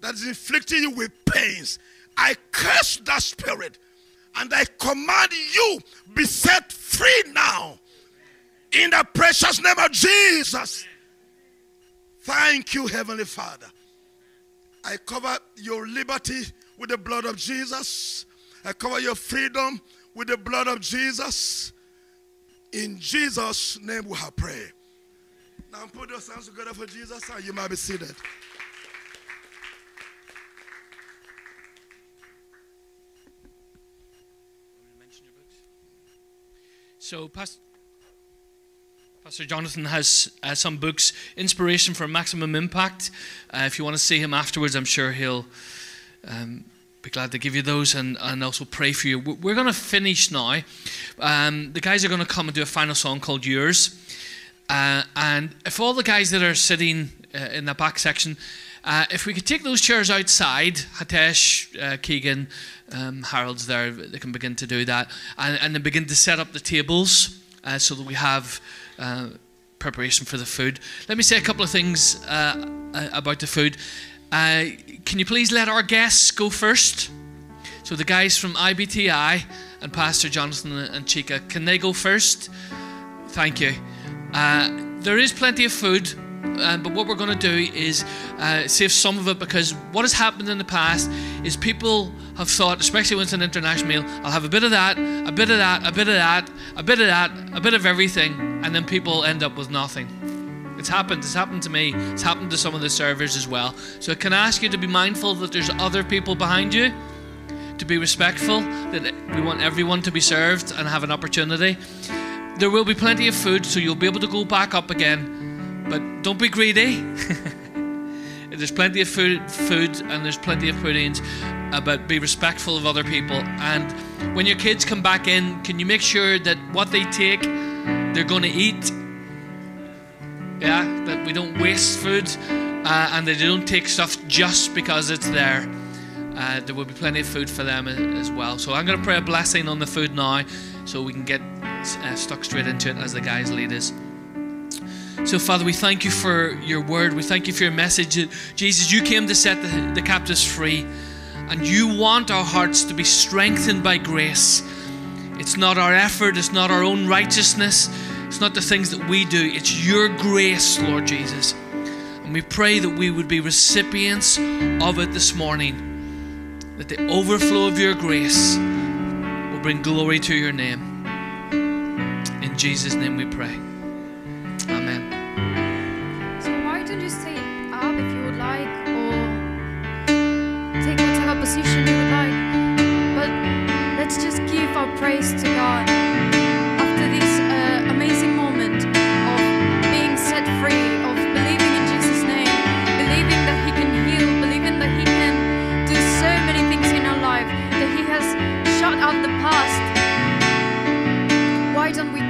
that is inflicting you with pains. I curse that spirit and I command you be set free now in the precious name of Jesus. Thank you, Heavenly Father. I cover your liberty with the blood of Jesus. I cover your freedom with the blood of Jesus. In Jesus' name we have prayed. Now put your hands together for Jesus and you might be seated. So, Pastor, Pastor Jonathan has uh, some books, Inspiration for Maximum Impact. Uh, if you want to see him afterwards, I'm sure he'll um, be glad to give you those and, and also pray for you. We're going to finish now. Um, the guys are going to come and do a final song called Yours. Uh, and if all the guys that are sitting uh, in the back section, uh, if we could take those chairs outside, Hatesh, uh, Keegan, um, Harold's there, they can begin to do that, and, and then begin to set up the tables uh, so that we have uh, preparation for the food. Let me say a couple of things about the food. Uh, can you please let our guests go first? So the guys from IBTI and Pastor Jonathan and Chica, can they go first? Thank you. Uh, there is plenty of food, uh, but what we're going to do is uh, save some of it because what has happened in the past is people have thought, especially when it's an international meal, I'll have a bit of that, a bit of that, a bit of that, a bit of that, a bit of everything, and then people end up with nothing. It's happened. It's happened to me. It's happened to some of the servers as well. So I can ask you to be mindful that there's other people behind you, to be respectful, that we want everyone to be served and have an opportunity. There will be plenty of food, so you'll be able to go back up again. But don't be greedy. there's plenty of food, food, and there's plenty of puddings. Uh, but be respectful of other people. And when your kids come back in, can you make sure that what they take, they're going to eat? Yeah, that we don't waste food, uh, and they don't take stuff just because it's there. Uh, there will be plenty of food for them as well. So I'm going to pray a blessing on the food now, so we can get uh, stuck straight into it as the guys lead us. So, Father, we thank you for your word. We thank you for your message. Jesus, you came to set the, the captives free, and you want our hearts to be strengthened by grace. It's not our effort, it's not our own righteousness, it's not the things that we do. It's your grace, Lord Jesus. And we pray that we would be recipients of it this morning, that the overflow of your grace will bring glory to your name. In Jesus' name we pray. Amen. So why don't you stay up if you would like, or take whatever position you would like. But let's just give our praise to God Why don't we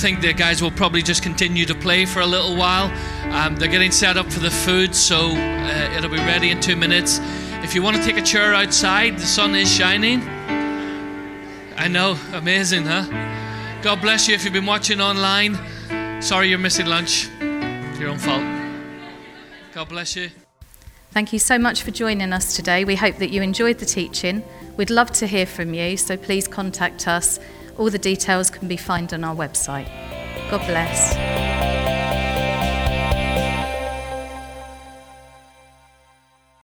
think the guys will probably just continue to play for a little while. Um, they're getting set up for the food, so uh, it'll be ready in two minutes. If you want to take a chair outside, the sun is shining. I know, amazing, huh? God bless you if you've been watching online. Sorry you're missing lunch. Your own fault. God bless you. Thank you so much for joining us today. We hope that you enjoyed the teaching. We'd love to hear from you, so please contact us. All the details can be found on our website. God bless.